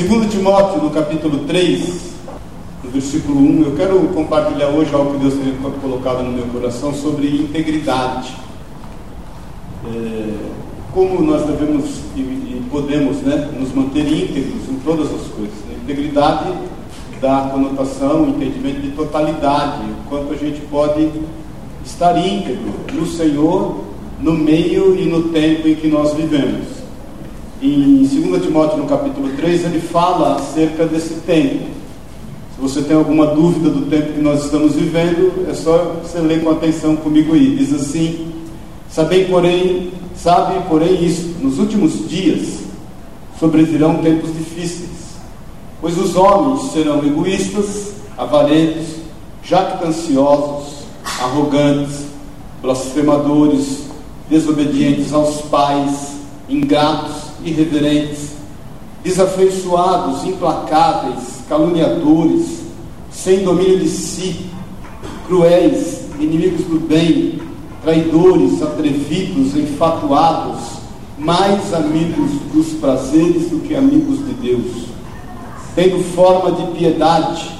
Segundo Timóteo, no capítulo 3, no versículo 1, eu quero compartilhar hoje algo que Deus tem colocado no meu coração sobre integridade. É, como nós devemos e, e podemos né, nos manter íntegros em todas as coisas. Integridade dá conotação, entendimento de totalidade, o quanto a gente pode estar íntegro no Senhor, no meio e no tempo em que nós vivemos. Em 2 Timóteo, no capítulo 3, ele fala acerca desse tempo. Se você tem alguma dúvida do tempo que nós estamos vivendo, é só você ler com atenção comigo aí. Diz assim: Sabem, porém, sabe, porém, isso, nos últimos dias sobrevirão tempos difíceis Pois os homens serão egoístas, avarentos, jactanciosos, arrogantes, blasfemadores, desobedientes aos pais, ingratos, irreverentes, desafeiçoados, implacáveis, caluniadores, sem domínio de si, cruéis, inimigos do bem, traidores, atrevidos, enfatuados, mais amigos dos prazeres do que amigos de Deus tendo forma de piedade,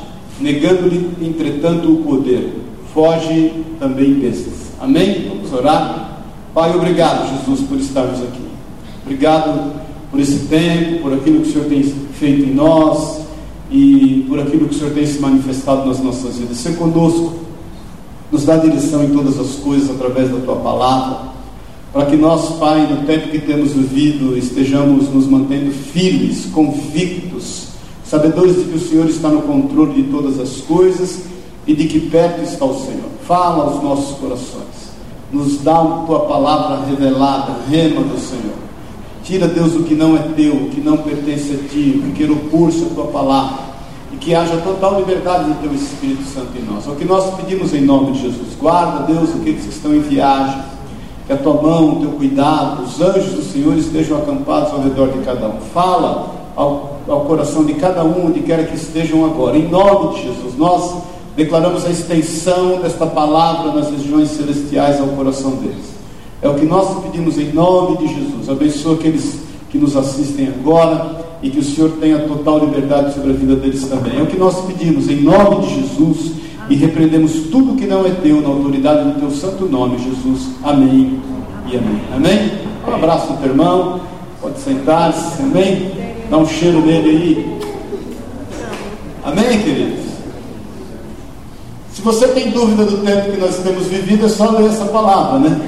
negando-lhe, entretanto, o poder. Foge também destes. Amém? Vamos orar? Pai, obrigado, Jesus, por estarmos aqui. Obrigado por esse tempo, por aquilo que o Senhor tem feito em nós e por aquilo que o Senhor tem se manifestado nas nossas vidas. Ser conosco, nos dá direção em todas as coisas através da tua palavra, para que nós, Pai, no tempo que temos vivido, estejamos nos mantendo firmes, convictos sabedores de que o Senhor está no controle de todas as coisas e de que perto está o Senhor. Fala aos nossos corações, nos dá a tua palavra revelada, rema do Senhor. Tira, Deus, o que não é teu, o que não pertence a ti, o que quer opor-se a tua palavra. E que haja total liberdade do teu Espírito Santo em nós. É o que nós pedimos em nome de Jesus. Guarda, Deus, aqueles que estão em viagem. Que a tua mão, o teu cuidado, os anjos do Senhor estejam acampados ao redor de cada um. Fala ao, ao coração de cada um, onde quer que estejam agora. Em nome de Jesus, nós declaramos a extensão desta palavra nas regiões celestiais ao coração deles. É o que nós pedimos em nome de Jesus. Abençoa aqueles que nos assistem agora e que o Senhor tenha total liberdade sobre a vida deles também. É o que nós pedimos em nome de Jesus e repreendemos tudo que não é teu na autoridade do teu santo nome, Jesus. Amém e amém. Amém? Um abraço teu irmão. Pode sentar-se. Amém? Dá um cheiro nele aí. Amém, queridos? Se você tem dúvida do tempo que nós temos vivido, é só ler essa palavra, né?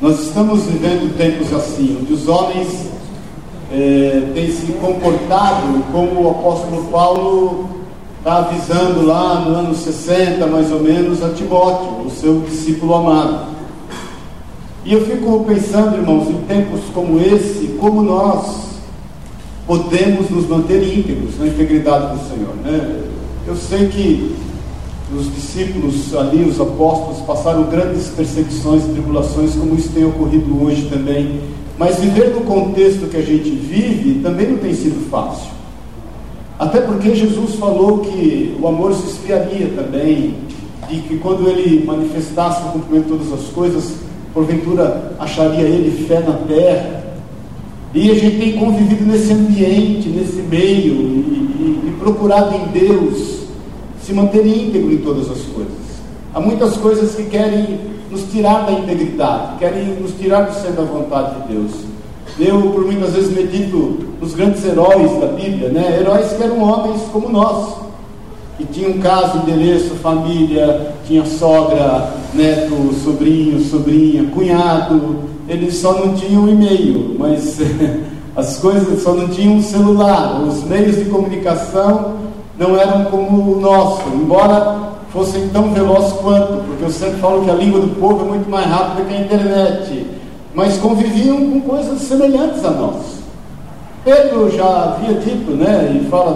Nós estamos vivendo tempos assim, onde os homens é, têm se comportado como o apóstolo Paulo está avisando lá no ano 60, mais ou menos, a Timóteo, o seu discípulo amado. E eu fico pensando, irmãos, em tempos como esse, como nós podemos nos manter íntegros na integridade do Senhor. Né? Eu sei que os discípulos ali, os apóstolos, passaram grandes perseguições e tribulações, como isso tem ocorrido hoje também. Mas viver no contexto que a gente vive também não tem sido fácil. Até porque Jesus falou que o amor se esfriaria também, e que quando ele manifestasse o cumprimento de todas as coisas, porventura acharia ele fé na terra. E a gente tem convivido nesse ambiente, nesse meio, e, e, e procurado em Deus se manter íntegro em todas as coisas. Há muitas coisas que querem nos tirar da integridade, querem nos tirar do centro da vontade de Deus. Eu, por muitas vezes, medito nos grandes heróis da Bíblia, né? heróis que eram homens como nós, que tinham casa, endereço, família, tinha sogra, neto, sobrinho, sobrinha, cunhado, eles só não tinham e-mail, mas as coisas só não tinham celular, os meios de comunicação não eram como o nosso, embora fossem tão velozes quanto, porque eu sempre falo que a língua do povo é muito mais rápida que a internet, mas conviviam com coisas semelhantes a nós. Pedro já havia dito, né, e fala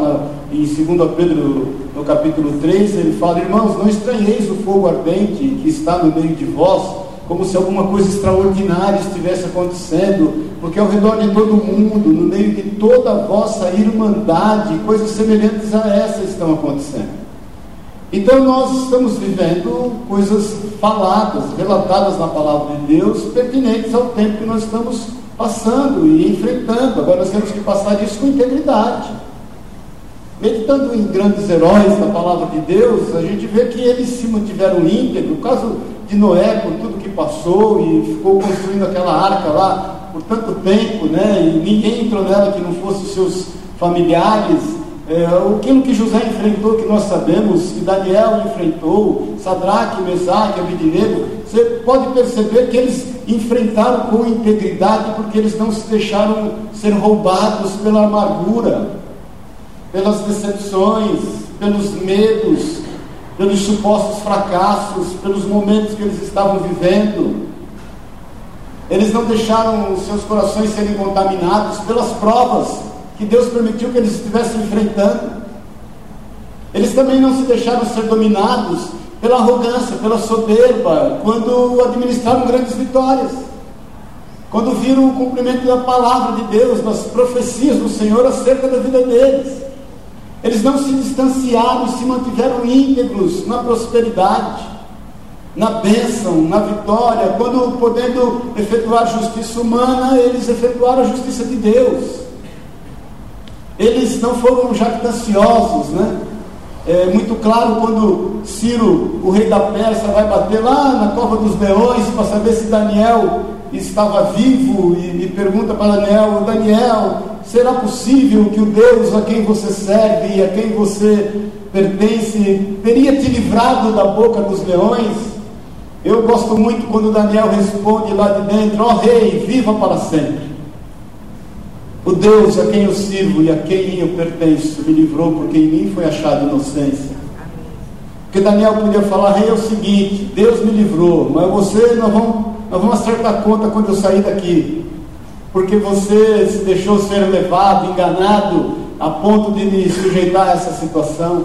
na, em 2 Pedro, no capítulo 3, ele fala: Irmãos, não estranheis o fogo ardente que está no meio de vós, como se alguma coisa extraordinária estivesse acontecendo, porque ao redor de todo mundo, no meio de toda a vossa irmandade, coisas semelhantes a essa estão acontecendo. Então nós estamos vivendo coisas faladas, relatadas na palavra de Deus, pertinentes ao tempo que nós estamos passando e enfrentando. Agora nós temos que passar isso com integridade. Meditando em grandes heróis da palavra de Deus, a gente vê que eles se mantiveram íntegros. O caso de Noé, por tudo que passou e ficou construindo aquela arca lá por tanto tempo, né? E ninguém entrou nela que não fosse seus familiares. É, aquilo que José enfrentou, que nós sabemos, que Daniel enfrentou, Sadraque, Mesaque, Abidinego, você pode perceber que eles enfrentaram com integridade, porque eles não se deixaram ser roubados pela amargura pelas decepções, pelos medos, pelos supostos fracassos, pelos momentos que eles estavam vivendo. Eles não deixaram seus corações serem contaminados pelas provas que Deus permitiu que eles estivessem enfrentando. Eles também não se deixaram ser dominados pela arrogância, pela soberba, quando administraram grandes vitórias. Quando viram o cumprimento da palavra de Deus, das profecias do Senhor acerca da vida deles. Eles não se distanciaram, se mantiveram íntegros na prosperidade, na bênção, na vitória. Quando podendo efetuar justiça humana, eles efetuaram a justiça de Deus. Eles não foram jactanciosos, né? É muito claro quando Ciro, o rei da Pérsia, vai bater lá na cova dos leões para saber se Daniel estava vivo e, e pergunta para Daniel: Daniel, será possível que o Deus a quem você serve e a quem você pertence teria te livrado da boca dos leões? Eu gosto muito quando Daniel responde lá de dentro: Ó oh, rei, viva para sempre. O Deus a quem eu sirvo e a quem eu pertenço me livrou, porque em mim foi achada inocência. Porque Daniel podia falar, rei, é o seguinte: Deus me livrou, mas você, nós vamos, nós vamos acertar conta quando eu sair daqui porque você se deixou ser levado, enganado, a ponto de me sujeitar a essa situação.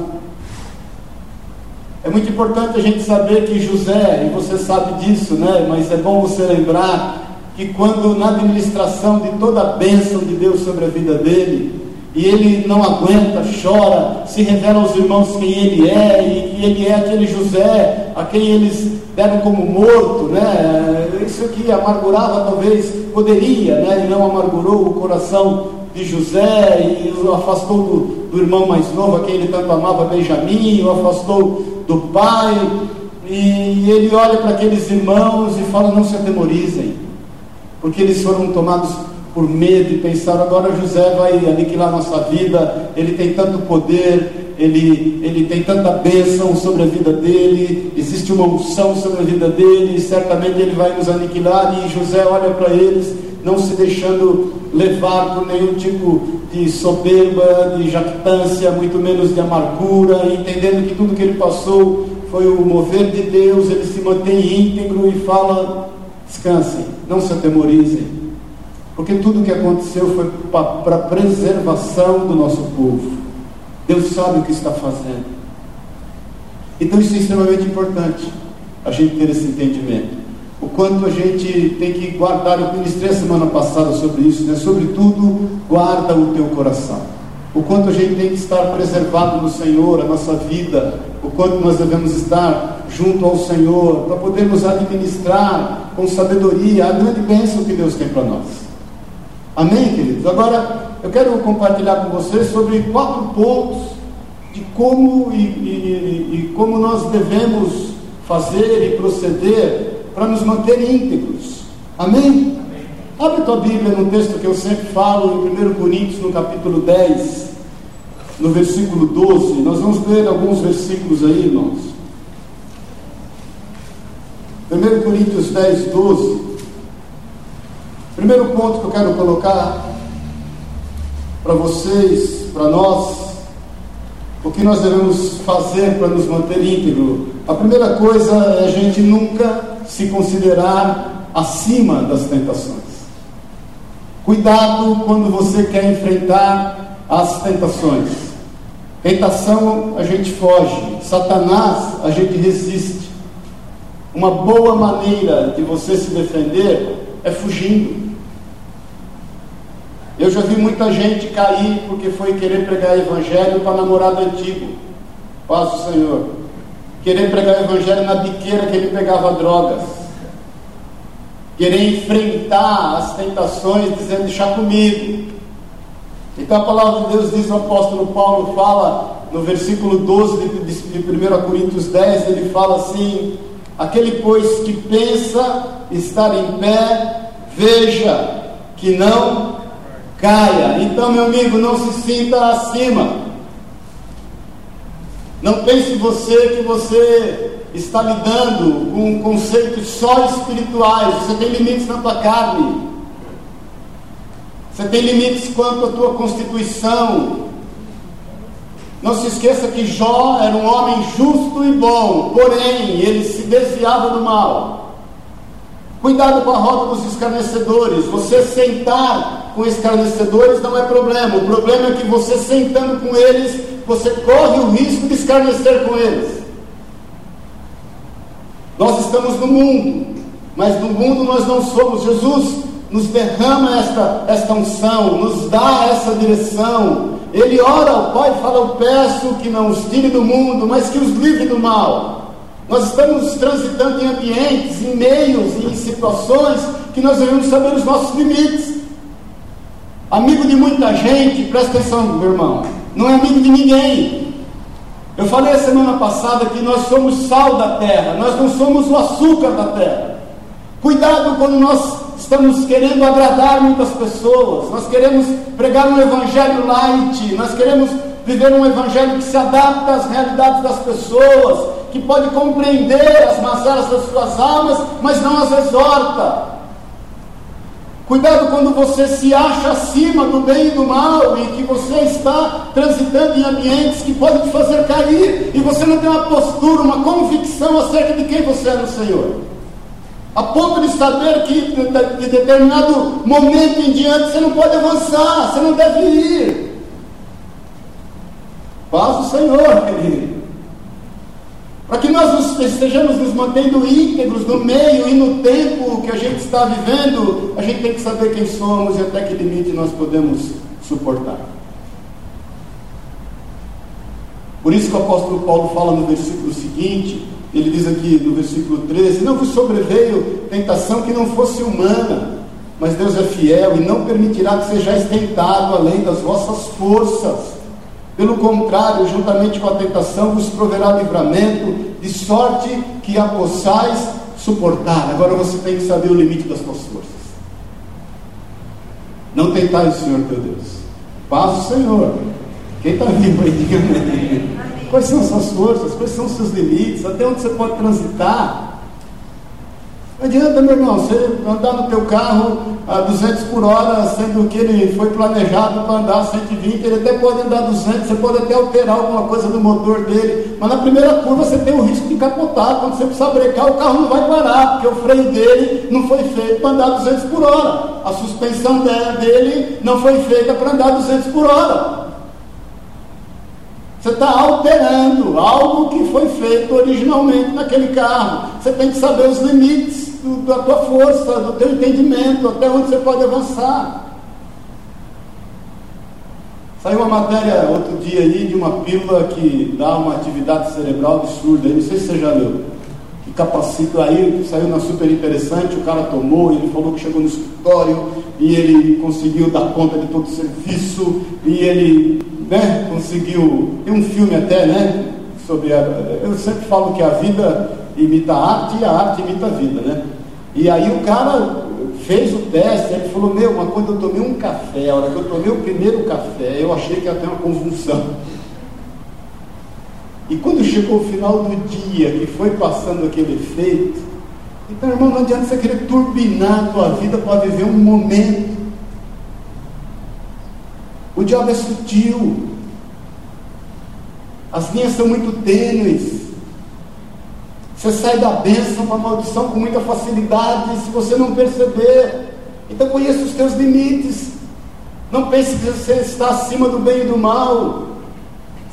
É muito importante a gente saber que José, e você sabe disso, né? Mas é bom você lembrar que quando na administração de toda a bênção de Deus sobre a vida dele, e ele não aguenta, chora, se revela aos irmãos quem ele é, e que ele é aquele José a quem eles deram como morto, né? Isso que amargurava talvez poderia, né? E não amargurou o coração de José e o afastou do, do irmão mais novo, a quem ele tanto amava, Benjamim, o afastou do pai. E ele olha para aqueles irmãos e fala: Não se atemorizem, porque eles foram tomados por medo e pensaram: agora José vai aniquilar nossa vida, ele tem tanto poder, ele, ele tem tanta bênção sobre a vida dele, existe uma unção sobre a vida dele, e certamente ele vai nos aniquilar. E José olha para eles, não se deixando levar por nenhum tipo de soberba, de jactância, muito menos de amargura, entendendo que tudo que ele passou foi o mover de Deus, ele se mantém íntegro e fala: descansem, não se atemorizem, porque tudo que aconteceu foi para a preservação do nosso povo. Deus sabe o que está fazendo. Então isso é extremamente importante, a gente ter esse entendimento. O quanto a gente tem que guardar, eu ministrei a semana passada sobre isso, né? Sobretudo, guarda o teu coração. O quanto a gente tem que estar preservado no Senhor, a nossa vida, o quanto nós devemos estar junto ao Senhor, para podermos administrar com sabedoria a grande bênção que Deus tem para nós. Amém, queridos? Agora, eu quero compartilhar com vocês sobre quatro pontos de como e, e, e como nós devemos fazer e proceder para nos manter íntegros. Amém? Amém? Abre tua Bíblia no texto que eu sempre falo, em 1 Coríntios, no capítulo 10, no versículo 12. Nós vamos ler alguns versículos aí, irmãos. 1 Coríntios 10, 12. Primeiro ponto que eu quero colocar para vocês, para nós, o que nós devemos fazer para nos manter íntegro. A primeira coisa é a gente nunca se considerar acima das tentações. Cuidado quando você quer enfrentar as tentações. Tentação a gente foge, Satanás a gente resiste. Uma boa maneira de você se defender é fugindo. Eu já vi muita gente cair porque foi querer pregar evangelho para namorado antigo. Paz o Senhor. Querer pregar evangelho na biqueira que ele pegava drogas. querer enfrentar as tentações dizendo deixa comigo. Então a palavra de Deus diz, o apóstolo Paulo fala no versículo 12 de, de 1 Coríntios 10, ele fala assim: aquele pois que pensa estar em pé, veja que não caia. Então, meu amigo, não se sinta acima. Não pense você que você está lidando com conceitos só espirituais. Você tem limites na tua carne. Você tem limites quanto à tua constituição. Não se esqueça que Jó era um homem justo e bom, porém ele se desviava do mal. Cuidado com a roda dos escarnecedores. Você sentar com escarnecedores não é problema. O problema é que você sentando com eles, você corre o risco de escarnecer com eles. Nós estamos no mundo, mas no mundo nós não somos. Jesus nos derrama esta, esta unção, nos dá essa direção. Ele ora ao Pai e fala: Eu peço que não os tire do mundo, mas que os livre do mal. Nós estamos transitando em ambientes, em meios, em situações que nós devemos saber os nossos limites. Amigo de muita gente, presta atenção, meu irmão, não é amigo de ninguém. Eu falei a semana passada que nós somos sal da terra, nós não somos o açúcar da terra. Cuidado quando nós estamos querendo agradar muitas pessoas, nós queremos pregar um evangelho light, nós queremos viver um evangelho que se adapta às realidades das pessoas, que pode compreender as mazelas das suas almas, mas não as exorta. Cuidado quando você se acha acima do bem e do mal e que você está transitando em ambientes que podem te fazer cair e você não tem uma postura, uma convicção acerca de quem você é no Senhor. A ponto de saber que de determinado momento em diante você não pode avançar, você não deve ir. Paz o Senhor, querido. Para que nós estejamos nos mantendo íntegros no meio e no tempo que a gente está vivendo, a gente tem que saber quem somos e até que limite nós podemos suportar. Por isso que o apóstolo Paulo fala no versículo seguinte, ele diz aqui no versículo 13: Não vos sobreveio tentação que não fosse humana, mas Deus é fiel e não permitirá que sejais tentado além das vossas forças pelo contrário, juntamente com a tentação, vos proverá livramento, de sorte que a possais suportar. Agora você tem que saber o limite das suas forças. Não tentar o Senhor teu Deus. Paz o Senhor. Quem está vivo aí, diga Quais são as suas forças? Quais são os seus limites? Até onde você pode transitar? Adianta, meu irmão, você andar no teu carro a 200 por hora, sendo que ele foi planejado para andar 120, ele até pode andar 200, você pode até alterar alguma coisa no motor dele, mas na primeira curva você tem o risco de capotar, quando você precisar brecar, o carro não vai parar, porque o freio dele não foi feito para andar 200 por hora, a suspensão dele não foi feita para andar 200 por hora. Você está alterando algo que foi feito originalmente naquele carro. Você tem que saber os limites do, da tua força, do teu entendimento, até onde você pode avançar. Saiu uma matéria outro dia aí de uma pílula que dá uma atividade cerebral absurda. não sei se você já leu. Que capacita aí, saiu na super interessante, o cara tomou, ele falou que chegou no escritório e ele conseguiu dar conta de todo o serviço, e ele né, conseguiu. Tem um filme até, né? Sobre a, eu sempre falo que a vida imita a arte e a arte imita a vida, né? E aí o cara fez o teste, ele falou, meu, mas quando eu tomei um café, a hora que eu tomei o primeiro café, eu achei que ia ter uma convulsão. E quando chegou o final do dia, que foi passando aquele efeito, então, irmão, não adianta você querer turbinar a tua vida para viver um momento. O diabo é sutil. As linhas são muito tênues. Você sai da bênção para a maldição com muita facilidade, se você não perceber. Então conheça os teus limites. Não pense que você está acima do bem e do mal.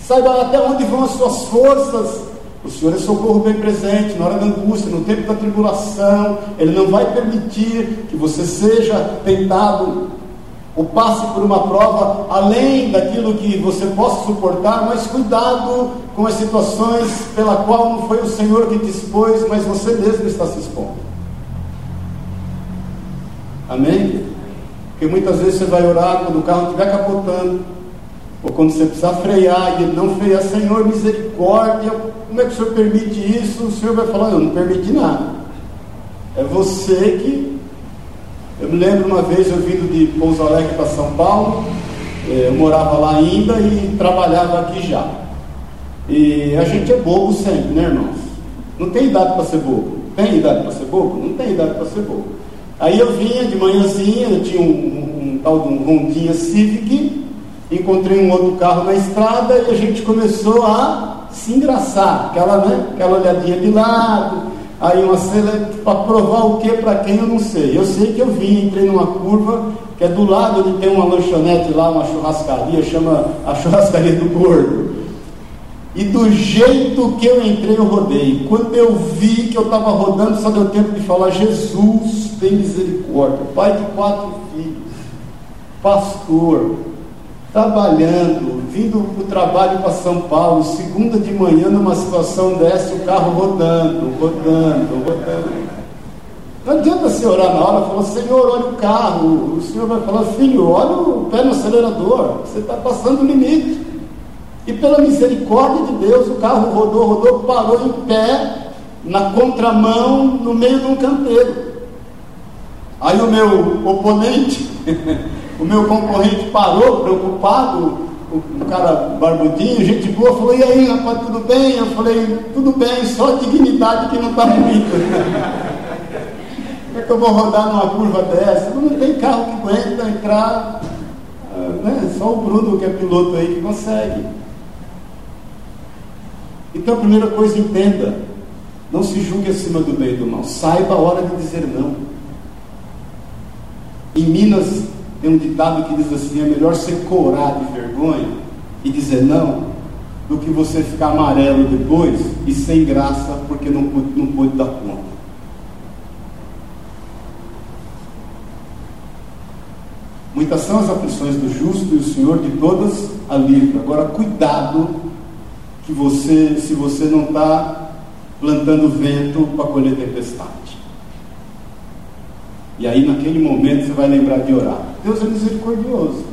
Saiba até onde vão as suas forças. O Senhor é socorro bem presente na hora da angústia, no tempo da tribulação. Ele não vai permitir que você seja tentado ou passe por uma prova além daquilo que você possa suportar, mas cuidado com as situações pela qual não foi o Senhor que te expôs, mas você mesmo está se expondo. Amém? Porque muitas vezes você vai orar quando o carro estiver capotando, ou quando você precisar frear e não freia, Senhor, misericórdia, como é que o Senhor permite isso? O Senhor vai falar, eu não permiti nada. É você que. Eu me lembro uma vez eu vindo de Pouso Alegre para São Paulo, eh, eu morava lá ainda e trabalhava aqui já. E a gente é bobo sempre, né, irmãos? Não tem idade para ser bobo. Tem idade para ser bobo? Não tem idade para ser bobo. Aí eu vinha de manhãzinha, eu tinha um, um, um tal de um Rondinha Civic, encontrei um outro carro na estrada e a gente começou a se engraçar, aquela, né, aquela olhadinha de lado, aí uma para provar o que para quem eu não sei. Eu sei que eu vim, entrei numa curva que é do lado onde tem uma lanchonete lá, uma churrascaria, chama a churrascaria do gordo. E do jeito que eu entrei, eu rodei. Quando eu vi que eu estava rodando, só deu tempo de falar: Jesus, tem misericórdia. Pai de quatro filhos, pastor, trabalhando, vindo para o trabalho para São Paulo, segunda de manhã, numa situação dessa, o carro rodando, rodando, rodando. Não adianta você orar na hora falar, Senhor, olha o carro. O Senhor vai falar, filho, olha o pé no acelerador, você está passando o limite. E pela misericórdia de Deus, o carro rodou, rodou, parou em pé, na contramão, no meio de um canteiro. Aí o meu oponente, o meu concorrente parou, preocupado, o cara barbudinho, gente boa, falou, e aí rapaz, tudo bem? Eu falei, tudo bem, só dignidade que não está muito. Como é que eu vou rodar numa curva dessa? Não tem carro que aguenta entrar, né? só o Bruno que é piloto aí que consegue. Então a primeira coisa, entenda: não se julgue acima do bem e do mal. Saiba a hora de dizer não. Em Minas tem um ditado que diz assim: é melhor ser corado de vergonha e dizer não, do que você ficar amarelo depois e sem graça porque não pôde, não pôde dar conta. Muitas são as aflições do justo e o Senhor de todas a livra. Agora, cuidado que você, se você não está plantando vento para colher tempestade. E aí, naquele momento, você vai lembrar de orar. Deus é misericordioso.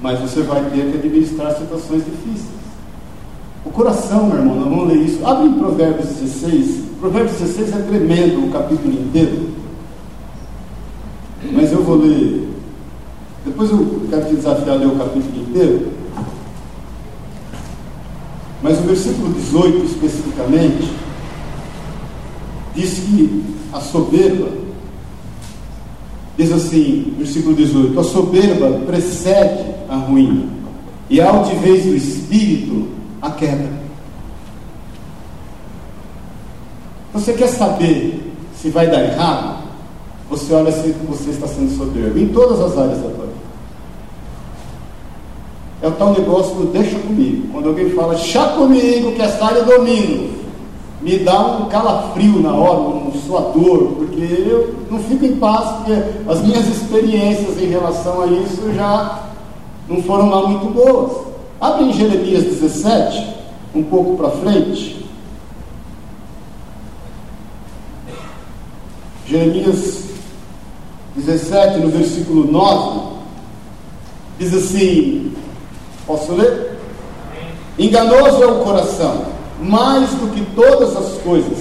Mas você vai ter que administrar situações difíceis. O coração, meu irmão, nós vamos ler isso. Abre em Provérbios 16. Provérbios 16 é tremendo o capítulo inteiro. Mas eu vou ler. Depois eu quero te desafiar a ler o capítulo inteiro. Mas o versículo 18 especificamente diz que a soberba, diz assim, versículo 18: a soberba precede a ruína, e a altivez do espírito a queda. Você quer saber se vai dar errado? Você olha se você está sendo soberbo, em todas as áreas da tua vida. É o tal negócio do deixa comigo. Quando alguém fala, chá comigo, que essa área eu domino, me dá um calafrio na hora, um suador, porque eu não fico em paz, porque as minhas experiências em relação a isso já não foram lá muito boas. Abre em Jeremias 17, um pouco para frente. Jeremias 17, no versículo 9, diz assim: Posso ler? Enganoso é o coração, mais do que todas as coisas,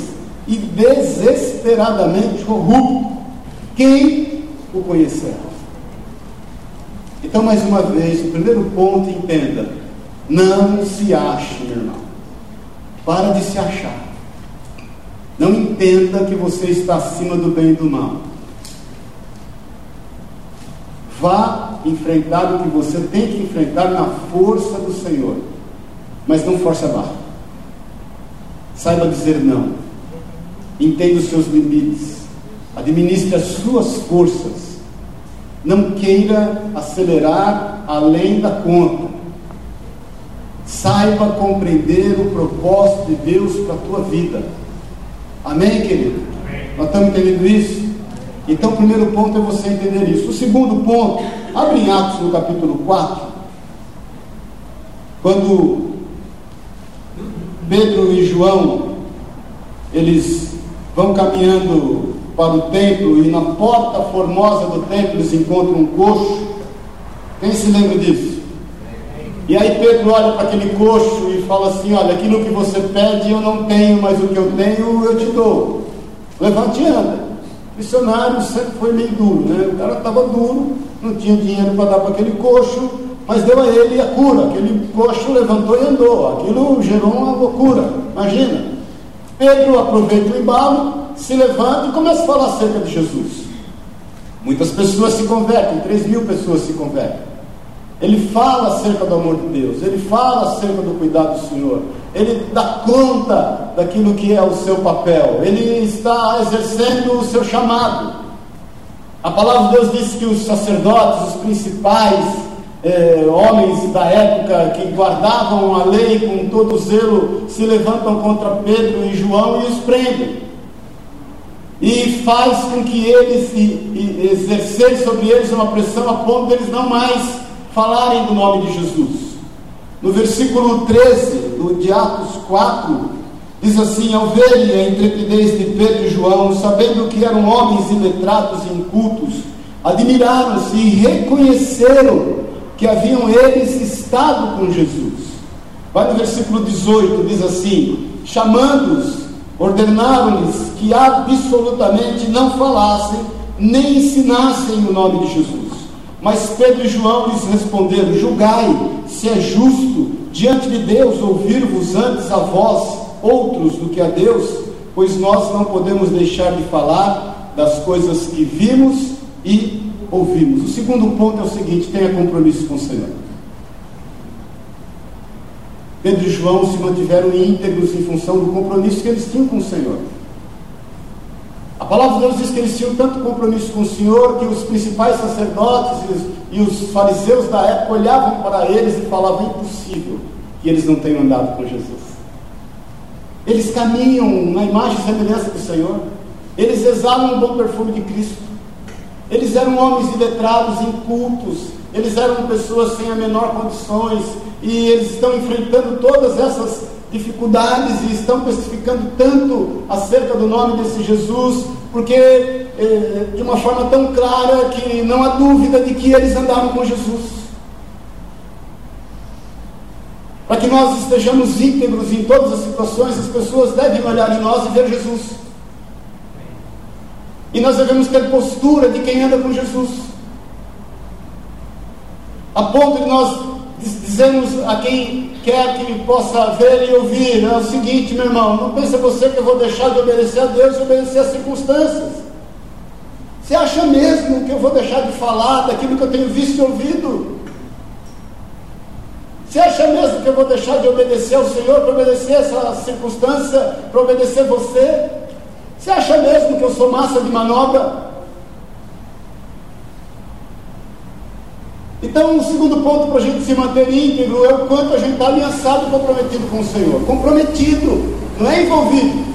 e desesperadamente corrupto. Quem o conhecerá? Então, mais uma vez, o primeiro ponto, entenda: não se ache, meu irmão. Para de se achar. Não entenda que você está acima do bem e do mal. Vá enfrentar o que você tem que enfrentar na força do Senhor, mas não força a barra. Saiba dizer não. Entenda os seus limites. Administre as suas forças. Não queira acelerar além da conta. Saiba compreender o propósito de Deus para a tua vida. Amém, querido? Amém. Nós estamos entendendo isso? Então, o primeiro ponto é você entender isso. O segundo ponto, abre em Atos no capítulo 4, quando Pedro e João, eles vão caminhando para o templo e na porta formosa do templo eles encontram um coxo. Quem se lembra disso? E aí Pedro olha para aquele coxo e fala assim: Olha, aquilo que você pede eu não tenho, mas o que eu tenho eu te dou. Levante e anda. Missionário sempre foi meio duro, né? O cara estava duro, não tinha dinheiro para dar para aquele coxo, mas deu a ele a cura. Aquele coxo levantou e andou. Aquilo gerou uma loucura. Imagina. Pedro aproveita o embalo, se levanta e começa a falar acerca de Jesus. Muitas pessoas se convertem, 3 mil pessoas se convertem. Ele fala acerca do amor de Deus, ele fala acerca do cuidado do Senhor, ele dá conta daquilo que é o seu papel, ele está exercendo o seu chamado. A palavra de Deus diz que os sacerdotes, os principais eh, homens da época que guardavam a lei com todo zelo, se levantam contra Pedro e João e os prendem. E faz com que eles exercerem sobre eles uma pressão a ponto deles de não mais falarem do nome de Jesus. No versículo 13 do, de Atos 4, diz assim: Ao verem a intrepidez de Pedro e João, sabendo que eram homens iletrados e incultos, admiraram-se e reconheceram que haviam eles estado com Jesus. Vai no versículo 18, diz assim: Chamando-os, ordenaram-lhes que absolutamente não falassem nem ensinassem o nome de Jesus. Mas Pedro e João lhes responderam: Julgai se é justo diante de Deus ouvir-vos antes a vós outros do que a Deus, pois nós não podemos deixar de falar das coisas que vimos e ouvimos. O segundo ponto é o seguinte: tenha compromisso com o Senhor. Pedro e João se mantiveram íntegros em função do compromisso que eles tinham com o Senhor. A palavra de Deus diz que eles tinham tanto compromisso com o Senhor que os principais sacerdotes e os, fariseus da época olhavam para eles e falavam: impossível que eles não tenham andado com Jesus. Eles caminham na imagem e semelhança do Senhor, eles exalam um bom perfume de Cristo, eles eram homens iletrados, incultos, eles eram pessoas sem a menor condições e eles estão enfrentando todas essas dificuldades e estão testificando tanto acerca do nome desse Jesus, porque eh, de uma forma tão clara que não há dúvida de que eles andaram com Jesus. Para que nós estejamos íntegros em todas as situações, as pessoas devem olhar em nós e ver Jesus. E nós devemos ter postura de quem anda com Jesus. A ponto de nós dizemos a quem quer que possa ver e ouvir é o seguinte, meu irmão: não pensa você que eu vou deixar de obedecer a Deus e obedecer às circunstâncias. Você acha mesmo que eu vou deixar de falar daquilo que eu tenho visto e ouvido? Você acha mesmo que eu vou deixar de obedecer ao Senhor para obedecer essa circunstância, para obedecer você? Você acha mesmo que eu sou massa de manobra? Então, o segundo ponto para a gente se manter íntegro é o quanto a gente está aliançado e comprometido com o Senhor. Comprometido, não é envolvido.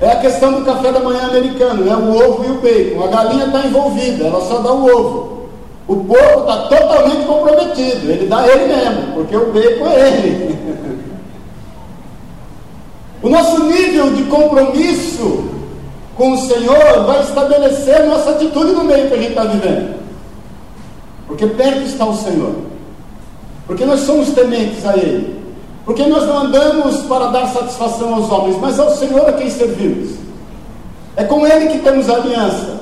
É a questão do café da manhã americano, né? o ovo e o bacon. A galinha está envolvida, ela só dá o ovo. O porco está totalmente comprometido, ele dá ele mesmo, porque o bacon é ele. o nosso nível de compromisso com o Senhor vai estabelecer nossa atitude no meio que a gente está vivendo. Porque perto está o Senhor. Porque nós somos tementes a Ele. Porque nós não andamos para dar satisfação aos homens, mas ao Senhor a quem servimos. É com Ele que temos aliança.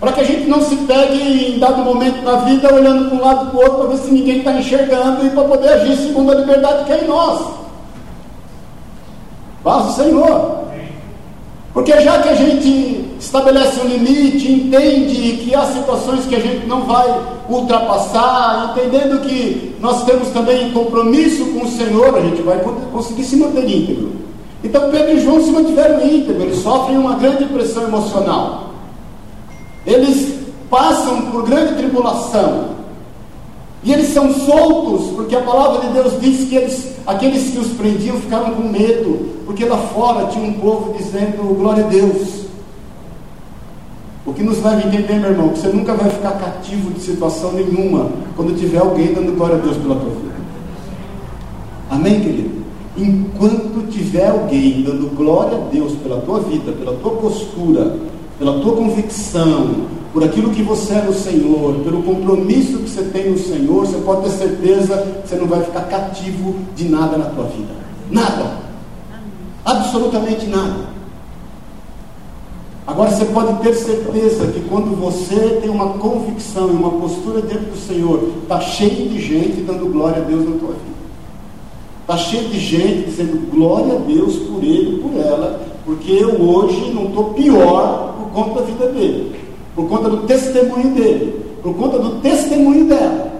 Para que a gente não se pegue em dado momento na vida olhando para um lado para o outro para ver se ninguém está enxergando e para poder agir segundo a liberdade que é em nós. Vaz o Senhor. Porque já que a gente estabelece um limite, entende que há situações que a gente não vai ultrapassar, entendendo que nós temos também compromisso com o Senhor, a gente vai conseguir se manter íntegro. Então Pedro e João se mantiveram íntegros, eles sofrem uma grande pressão emocional. Eles passam por grande tribulação, e eles são soltos, porque a palavra de Deus diz que eles, aqueles que os prendiam ficaram com medo, porque lá fora tinha um povo dizendo glória a Deus. O que nos leva a entender, meu irmão, que você nunca vai ficar cativo de situação nenhuma quando tiver alguém dando glória a Deus pela tua vida. Amém, querido? enquanto tiver alguém dando glória a Deus pela tua vida, pela tua postura, pela tua convicção, por aquilo que você é no Senhor, pelo compromisso que você tem no Senhor, você pode ter certeza que você não vai ficar cativo de nada na tua vida. Nada. Absolutamente nada. Agora você pode ter certeza que quando você tem uma convicção e uma postura diante do Senhor, está cheio de gente dando glória a Deus na tua vida. Está cheio de gente dizendo glória a Deus por ele e por ela, porque eu hoje não estou pior por conta da vida dele, por conta do testemunho dele, por conta do testemunho dela.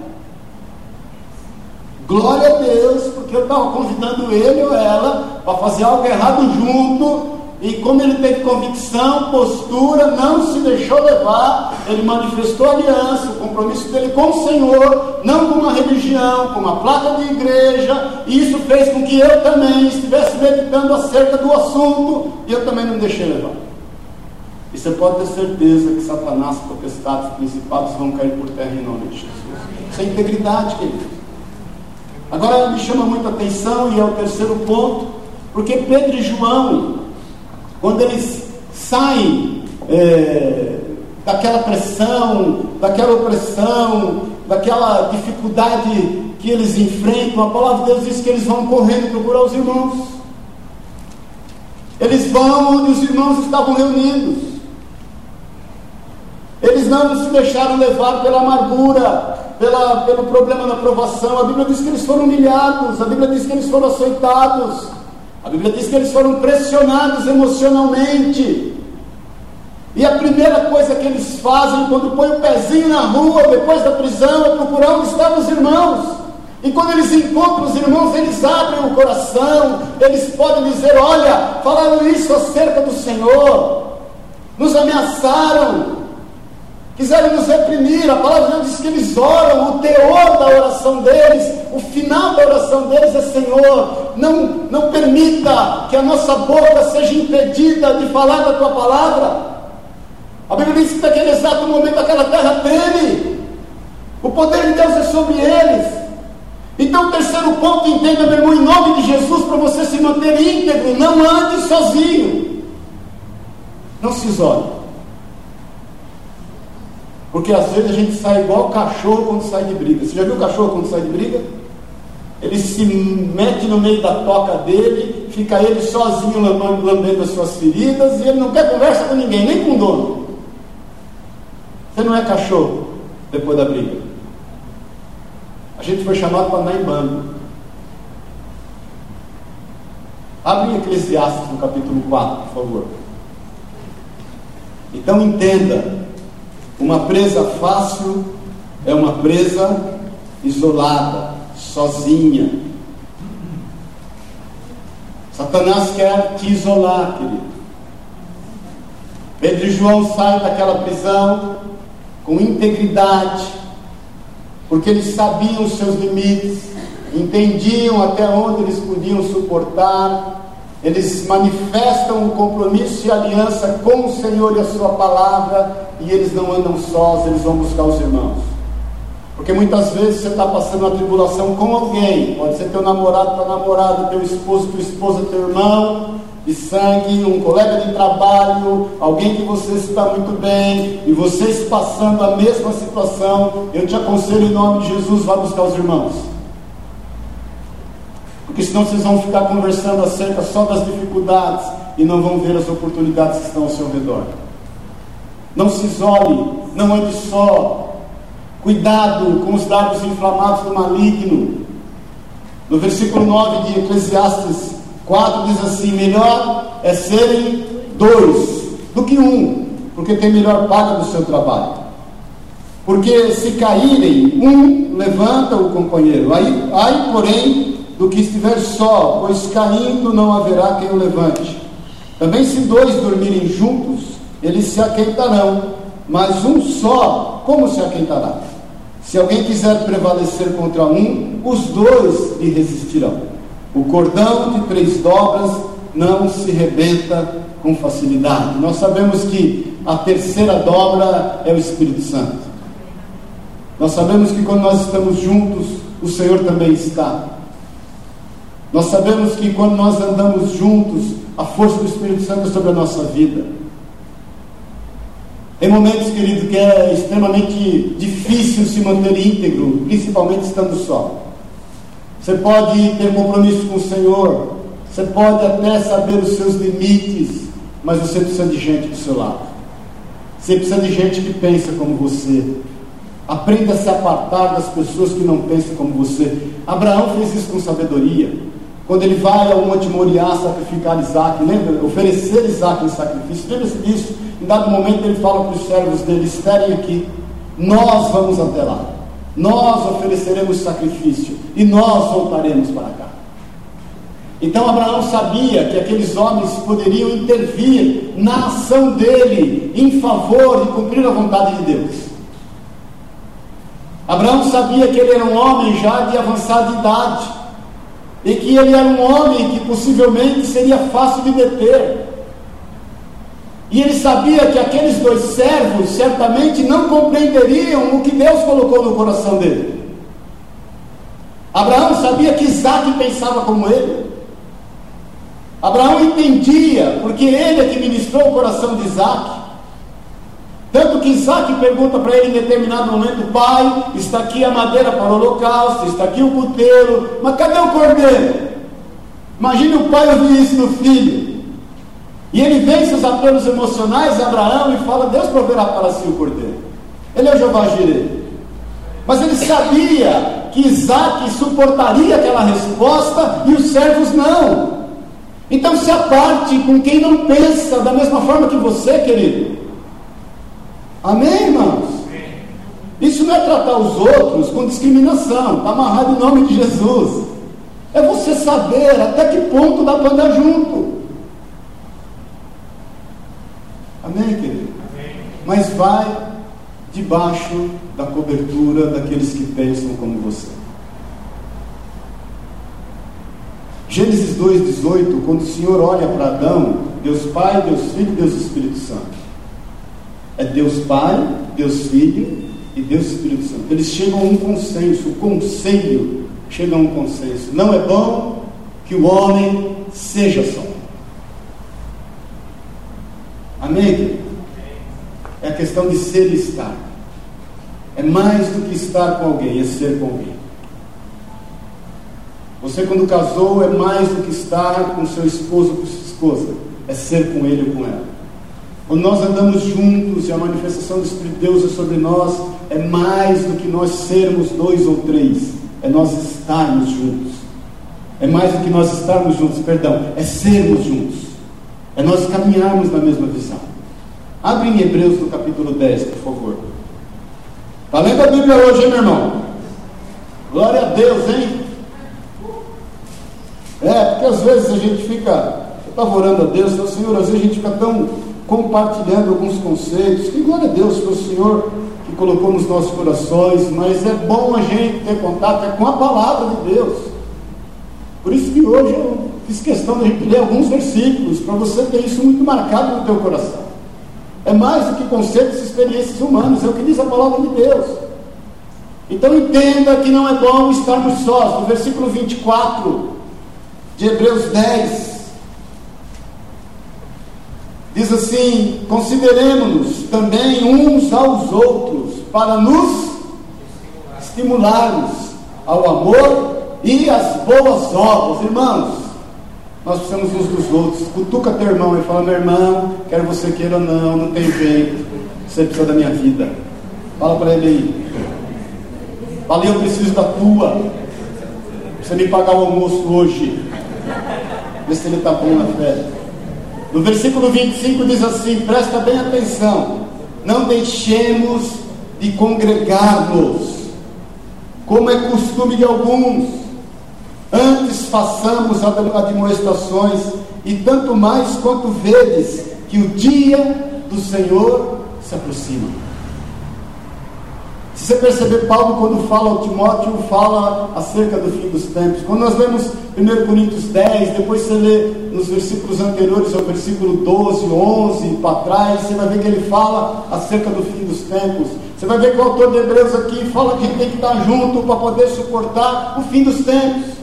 Glória a Deus, porque eu estava convidando ele ou ela para fazer algo errado junto, e como ele teve convicção, postura, não se deixou levar, ele manifestou aliança, o compromisso dele com o Senhor, não com uma religião, com uma placa de igreja, e isso fez com que eu também estivesse meditando acerca do assunto, e eu também não deixei levar. E você pode ter certeza que Satanás, potestades, principados vão cair por terra em nome de Jesus. Isso é integridade, querido. Agora me chama muita atenção, e é o terceiro ponto, porque Pedro e João quando eles saem é, daquela pressão, daquela opressão, daquela dificuldade que eles enfrentam, a palavra de Deus diz que eles vão correndo procurar os irmãos. Eles vão onde os irmãos estavam reunidos. Eles não se deixaram levar pela amargura, pela, pelo problema da provação. A Bíblia diz que eles foram humilhados, a Bíblia diz que eles foram aceitados. A Bíblia diz que eles foram pressionados emocionalmente. E a primeira coisa que eles fazem quando põem o pezinho na rua, depois da prisão, é procurar onde estão os irmãos. E quando eles encontram os irmãos, eles abrem o coração, eles podem dizer: Olha, falaram isso acerca do Senhor, nos ameaçaram, quiseram nos reprimir. A palavra de Deus diz que eles oram, o teor da oração deles, o final da oração deles é: Senhor, não, não permita que a nossa boca seja impedida de falar da tua palavra. A Bíblia diz que naquele exato momento aquela terra treme, o poder de Deus é sobre eles. Então, terceiro ponto, entenda, meu irmão, em nome de Jesus, para você se manter íntegro, não ande sozinho. Não se isole. Porque às vezes a gente sai igual cachorro quando sai de briga. Você já viu cachorro quando sai de briga? Ele se mete no meio da toca dele, fica ele sozinho lambendo as suas feridas e ele não quer conversa com ninguém, nem com o dono. Você não é cachorro depois da briga. A gente foi chamado para andar em bando. Abre Eclesiastes no capítulo 4, por favor. Então entenda, uma presa fácil é uma presa isolada, sozinha. Satanás quer te isolar, querido. Pedro e João saem daquela prisão com integridade, porque eles sabiam os seus limites, entendiam até onde eles podiam suportar, eles manifestam o compromisso e aliança com o Senhor e a Sua palavra, e eles não andam sós, eles vão buscar os irmãos. Porque muitas vezes você está passando uma tribulação com alguém, pode ser teu namorado, tua namorada, teu esposo, tua esposa, teu irmão de sangue, um colega de trabalho, alguém que você está muito bem, e vocês passando a mesma situação, eu te aconselho em nome de Jesus, vá buscar os irmãos. Porque senão vocês vão ficar conversando acerca só das dificuldades e não vão ver as oportunidades que estão ao seu redor. Não se isole, não ande só. Cuidado com os dados inflamados do maligno. No versículo 9 de Eclesiastes 4 diz assim: Melhor é serem dois do que um, porque tem melhor paga do seu trabalho. Porque se caírem, um levanta o companheiro. Aí, aí porém, do que estiver só, pois caindo não haverá quem o levante. Também se dois dormirem juntos, eles se aquentarão, mas um só, como se aquentará? Se alguém quiser prevalecer contra um, os dois lhe resistirão. O cordão de três dobras não se rebenta com facilidade. Nós sabemos que a terceira dobra é o Espírito Santo. Nós sabemos que quando nós estamos juntos, o Senhor também está. Nós sabemos que quando nós andamos juntos, a força do Espírito Santo é sobre a nossa vida. Tem momentos, querido, que é extremamente difícil se manter íntegro, principalmente estando só. Você pode ter compromisso com o Senhor, você pode até saber os seus limites, mas você precisa de gente do seu lado. Você precisa de gente que pensa como você. Aprenda a se apartar das pessoas que não pensam como você. Abraão fez isso com sabedoria. Quando ele vai ao Monte Moriá sacrificar Isaac, lembra? Oferecer Isaac em sacrifício. Lembra-se disso? Em dado momento ele fala para os servos dele: esperem aqui, nós vamos até lá, nós ofereceremos sacrifício e nós voltaremos para cá. Então Abraão sabia que aqueles homens poderiam intervir na ação dele em favor de cumprir a vontade de Deus. Abraão sabia que ele era um homem já de avançada idade e que ele era um homem que possivelmente seria fácil de deter. E ele sabia que aqueles dois servos certamente não compreenderiam o que Deus colocou no coração dele. Abraão sabia que Isaac pensava como ele. Abraão entendia, porque ele é que ministrou o coração de Isaac. Tanto que Isaac pergunta para ele em determinado momento: Pai, está aqui a madeira para o holocausto, está aqui o puteiro, mas cadê o cordeiro? Imagine o pai ouvir isso no filho. E ele vence os apelos emocionais de Abraão e fala: Deus proverá para si o cordeiro. Ele é o Jeová Jireh. Mas ele sabia que Isaac suportaria aquela resposta e os servos não. Então se aparte com quem não pensa da mesma forma que você, querido. Amém, irmãos? Isso não é tratar os outros com discriminação, está amarrado em nome de Jesus. É você saber até que ponto dá para andar junto. Amém, querido? Amém. Mas vai debaixo da cobertura daqueles que pensam como você. Gênesis 2,18, quando o Senhor olha para Adão, Deus Pai, Deus Filho Deus Espírito Santo. É Deus Pai, Deus Filho e Deus Espírito Santo. Eles chegam a um consenso, o conselho chega a um consenso. Não é bom que o homem seja só. Amém? É a questão de ser e estar. É mais do que estar com alguém, é ser com alguém. Você, quando casou, é mais do que estar com seu esposo ou com sua esposa, é ser com ele ou com ela. Quando nós andamos juntos e a manifestação do Espírito de Deus é sobre nós, é mais do que nós sermos dois ou três, é nós estarmos juntos. É mais do que nós estarmos juntos, perdão, é sermos juntos. É nós caminharmos na mesma visão. Abre em Hebreus no capítulo 10, por favor. Está lendo a Bíblia hoje, hein, meu irmão? Glória a Deus, hein? É, porque às vezes a gente fica, eu estava orando a Deus, falo, Senhor, às vezes a gente fica tão compartilhando alguns conceitos, que glória a Deus, foi o Senhor que colocou nos nossos corações, mas é bom a gente ter contato é com a palavra de Deus. Por isso que hoje eu fiz questão de ler alguns versículos, para você ter isso muito marcado no teu coração. É mais do que conceitos e experiências humanas, é o que diz a palavra de Deus. Então entenda que não é bom estarmos sós. No versículo 24 de Hebreus 10, diz assim: Consideremos-nos também uns aos outros, para nos estimularmos ao amor e às boas obras. Irmãos, nós precisamos uns dos outros. Cutuca teu irmão e fala: meu irmão, quer você queira ou não, não tem jeito. Você precisa da minha vida. Fala para ele aí. Fala, eu preciso da tua. Você me pagar o almoço hoje. Vê se ele está bom na fé. No versículo 25 diz assim: presta bem atenção. Não deixemos de congregar-nos, como é costume de alguns Antes façamos admoestações, e tanto mais quanto vedes que o dia do Senhor se aproxima. Se você perceber, Paulo, quando fala ao Timóteo, fala acerca do fim dos tempos. Quando nós lemos 1 Coríntios 10, depois você lê nos versículos anteriores, ao versículo 12, 11, para trás, você vai ver que ele fala acerca do fim dos tempos. Você vai ver que o autor de Hebreus aqui fala que tem que estar junto para poder suportar o fim dos tempos.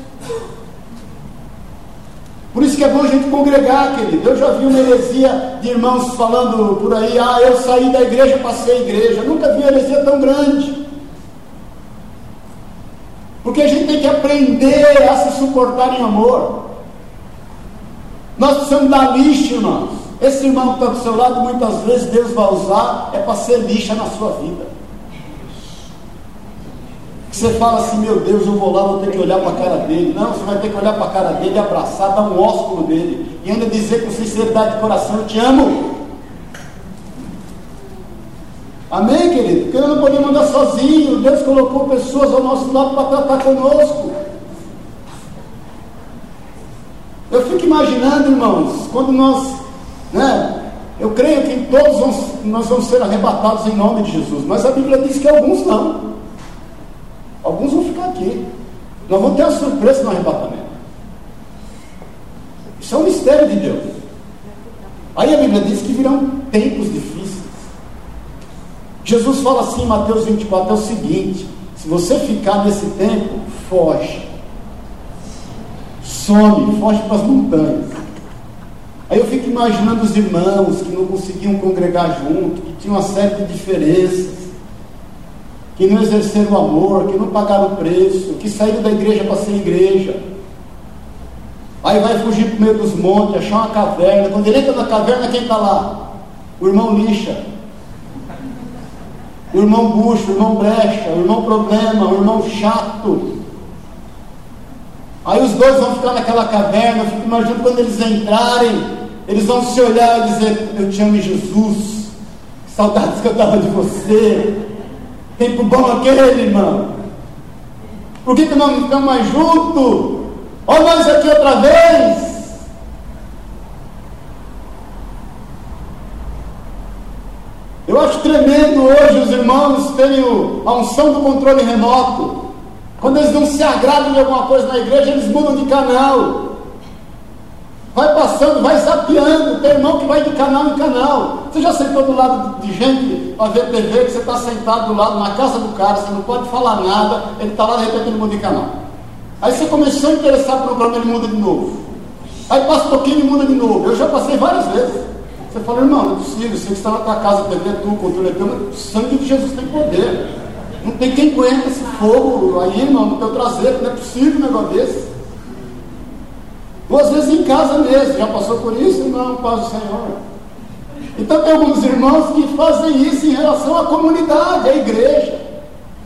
Por isso que é bom a gente congregar, querido. Eu já vi uma heresia de irmãos falando por aí, ah, eu saí da igreja, passei a igreja. Nunca vi uma heresia tão grande. Porque a gente tem que aprender a se suportar em amor. Nós precisamos dar lixa, irmãos. Esse irmão que está do seu lado, muitas vezes Deus vai usar, é para ser lixa na sua vida. Você fala assim, meu Deus, eu vou lá, vou ter que olhar para a cara dele. Não, você vai ter que olhar para a cara dele, abraçar, dar um ósculo dele. E ainda dizer com sinceridade de coração, eu te amo. Amém, querido? Porque nós não podemos andar sozinhos. Deus colocou pessoas ao nosso lado para tratar conosco. Eu fico imaginando, irmãos, quando nós, né? Eu creio que todos vamos, nós vamos ser arrebatados em nome de Jesus, mas a Bíblia diz que alguns não. Alguns vão ficar aqui. Nós vamos ter uma surpresa no arrebatamento. Isso é um mistério de Deus. Aí a Bíblia diz que virão tempos difíceis. Jesus fala assim em Mateus 24: é o seguinte: se você ficar nesse tempo, foge. Some, foge para as montanhas. Aí eu fico imaginando os irmãos que não conseguiam congregar junto, que tinham uma série de diferenças, que não exerceram amor, que não pagaram o preço, que saíram da igreja para ser igreja. Aí vai fugir para meio dos montes, achar uma caverna. Quando ele entra na caverna, quem está lá? O irmão lixa o irmão bucho, o irmão brecha, o irmão problema, o irmão chato. Aí os dois vão ficar naquela caverna, eu fico imaginando quando eles entrarem, eles vão se olhar e dizer, eu te amo Jesus, que saudades que eu estava de você. Tempo bom aquele, irmão. Por que, que nós não ficamos mais juntos? Olha nós aqui outra vez. Eu acho tremendo hoje os irmãos terem a unção do controle remoto. Quando eles não se agradam de alguma coisa na igreja, eles mudam de canal. Vai passando, vai zapeando. Tem irmão que vai de canal em canal. Você já sentou do lado de gente para ver TV, que você está sentado do lado na casa do cara, você não pode falar nada, ele está lá, de repente ele muda de canal. Aí você começou a interessar pelo programa, ele muda de novo. Aí passa um pouquinho e muda de novo. Eu já passei várias vezes. Você fala, irmão, não é possível, você que está na tua casa, TV, tu, controle teu, o sangue de Jesus tem poder. Não tem quem aguenta esse fogo aí, irmão, no teu traseiro, não é possível um negócio desse. Ou às vezes em casa mesmo, já passou por isso, irmão, paz do Senhor. Então tem alguns irmãos que fazem isso em relação à comunidade, à igreja.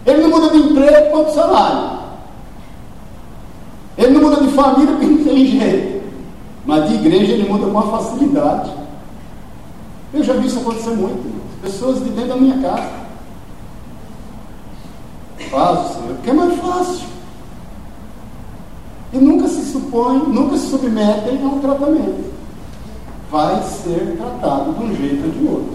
Ele não muda de emprego quanto salário. Ele não muda de família porque não tem jeito. Mas de igreja ele muda com uma facilidade. Eu já vi isso acontecer muito. Pessoas de dentro da minha casa. Faz, Senhor, porque é mais fácil. E nunca se supõe, nunca se submetem a um tratamento. Vai ser tratado de um jeito ou de outro.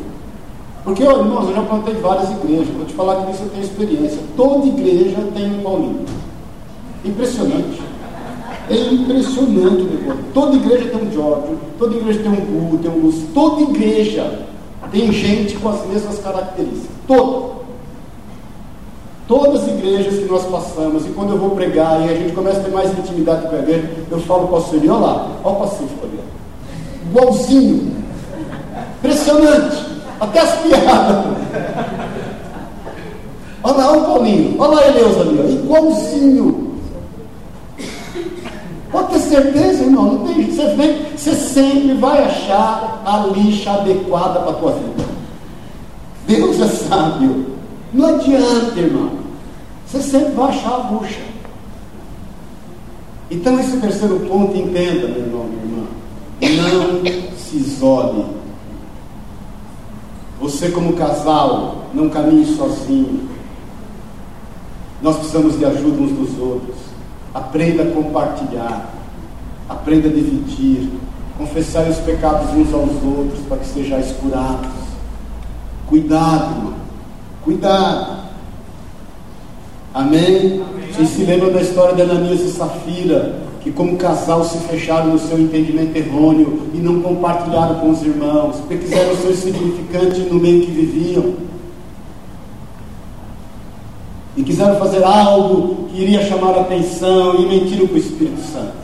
Porque, olha, irmãos, eu já plantei várias igrejas. Vou te falar que isso eu tenho experiência. Toda igreja tem um Paulinho. Impressionante. É impressionante o negócio. Toda igreja tem um Giorgio, toda igreja tem um Gu, tem um Lúcio, toda igreja tem gente com as mesmas características. Toda. Todas as igrejas que nós passamos, e quando eu vou pregar e a gente começa a ter mais intimidade com a igreja, eu falo para o pastor, olha lá, olha o Pacífico ali. Igualzinho. Impressionante. Até as piadas. Olha lá, olha o Paulinho. Olha lá a Eleusa ali, igualzinho. Pode ter certeza, irmão, não tem Você, vem, você sempre vai achar a lixa adequada para a tua vida. Deus é sábio. Não adianta, irmão. Você sempre vai achar a bucha. Então, esse terceiro ponto, entenda, meu irmão, minha irmã. Não se isole. Você, como casal, não caminhe sozinho. Nós precisamos de ajuda uns dos outros. Aprenda a compartilhar. Aprenda a dividir. Confessar os pecados uns aos outros para que sejais curados. Cuidado, irmão. Cuidado. Amém? Amém? Vocês se lembram da história de Ananias e Safira, que como casal se fecharam no seu entendimento errôneo e não compartilharam com os irmãos, porque quiseram ser significantes no meio que viviam e quiseram fazer algo que iria chamar a atenção e mentiram para o Espírito Santo.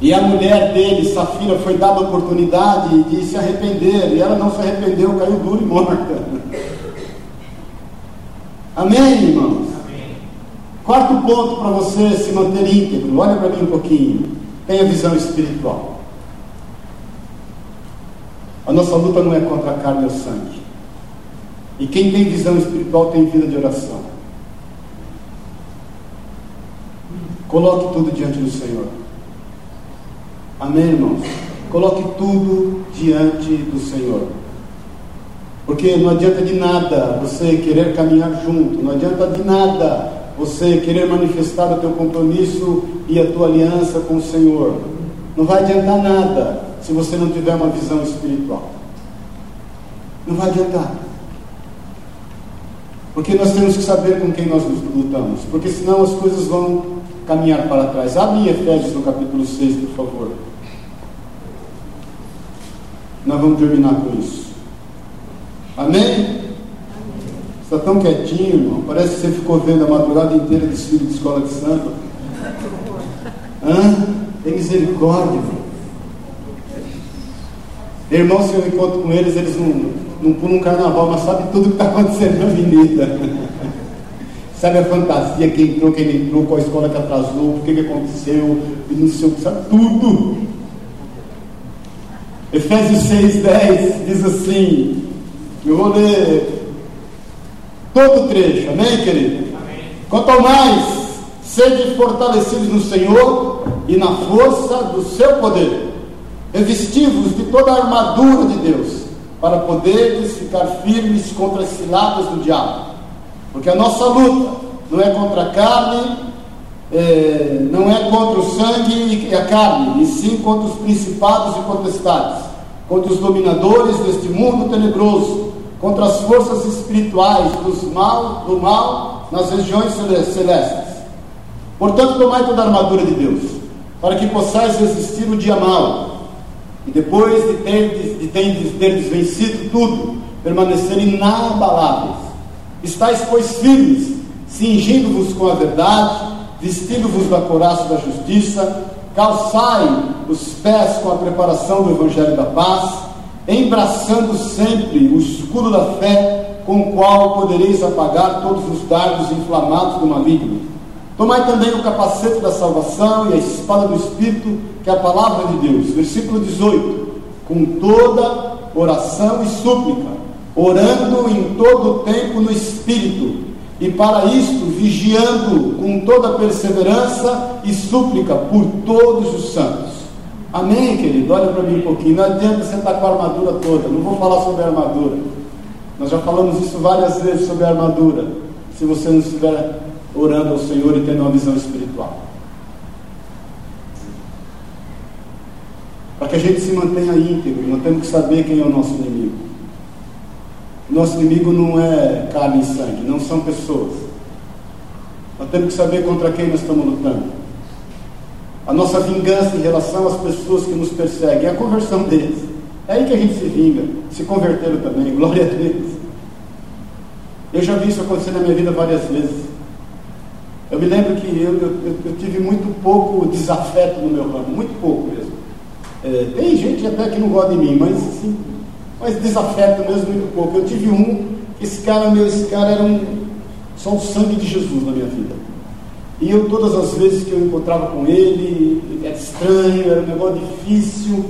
E a mulher dele, Safira, foi dada a oportunidade de se arrepender, e ela não se arrependeu, caiu dura e morta. Amém, irmãos? Amém. Quarto ponto para você se manter íntegro, olha para mim um pouquinho. Tenha visão espiritual. A nossa luta não é contra a carne e o sangue. E quem tem visão espiritual tem vida de oração. Coloque tudo diante do Senhor. Amém, irmãos? Coloque tudo diante do Senhor. Porque não adianta de nada você querer caminhar junto, não adianta de nada você querer manifestar o teu compromisso e a tua aliança com o Senhor. Não vai adiantar nada se você não tiver uma visão espiritual. Não vai adiantar. Porque nós temos que saber com quem nós lutamos, porque senão as coisas vão caminhar para trás. Abre Efésios no capítulo 6, por favor. Nós vamos terminar com isso. Amém? Está tão quietinho, irmão. Parece que você ficou vendo a madrugada inteira desfile de escola de samba. Hã? Tem misericórdia, irmão. Se eu encontro com eles, eles não, não pulam um carnaval, mas sabem tudo que está acontecendo na avenida. sabe a fantasia, quem entrou, quem não entrou, qual escola que atrasou, o que, que aconteceu, e não sei o que, sabe tudo. Efésios 6,10 diz assim, eu vou ler todo o trecho, amém, querido? Amém. Quanto ao mais, sede fortalecidos no Senhor e na força do seu poder, revestivos de toda a armadura de Deus, para poderes ficar firmes contra as ciladas do diabo. Porque a nossa luta não é contra a carne, é, não é contra o sangue e a carne, e sim contra os principados e potestades, contra os dominadores deste mundo tenebroso, contra as forças espirituais dos mal, do mal nas regiões celestes. Portanto, tomai toda a armadura de Deus, para que possais resistir o dia mau, e depois de terdes, de terdes, terdes vencido tudo, permanecer inabaláveis. Estais, pois, firmes, cingindo-vos com a verdade, vestindo-vos da coraça da justiça, calçai os pés com a preparação do Evangelho da paz, embraçando sempre o escudo da fé, com o qual podereis apagar todos os dardos inflamados do maligno. Tomai também o capacete da salvação e a espada do Espírito, que é a palavra de Deus. Versículo 18: Com toda oração e súplica, orando em todo o tempo no Espírito e para isto vigiando com toda perseverança e súplica por todos os santos. Amém, querido? Olha para mim um pouquinho. Não adianta você estar com a armadura toda. Não vou falar sobre a armadura. Nós já falamos isso várias vezes sobre a armadura. Se você não estiver orando ao Senhor e tendo uma visão espiritual. Para que a gente se mantenha íntegro, nós temos que saber quem é o nosso inimigo. Nosso inimigo não é carne e sangue, não são pessoas. Nós temos que saber contra quem nós estamos lutando. A nossa vingança em relação às pessoas que nos perseguem é a conversão deles. É aí que a gente se vinga. Se converteram também, glória a Deus. Eu já vi isso acontecer na minha vida várias vezes. Eu me lembro que eu, eu, eu tive muito pouco desafeto no meu ramo, muito pouco mesmo. É, tem gente até que não gosta de mim, mas assim, mas desafeto mesmo muito pouco. Eu tive um, esse cara meu, esse cara era um, só o sangue de Jesus na minha vida. E eu todas as vezes que eu encontrava com ele, era estranho, era um negócio difícil,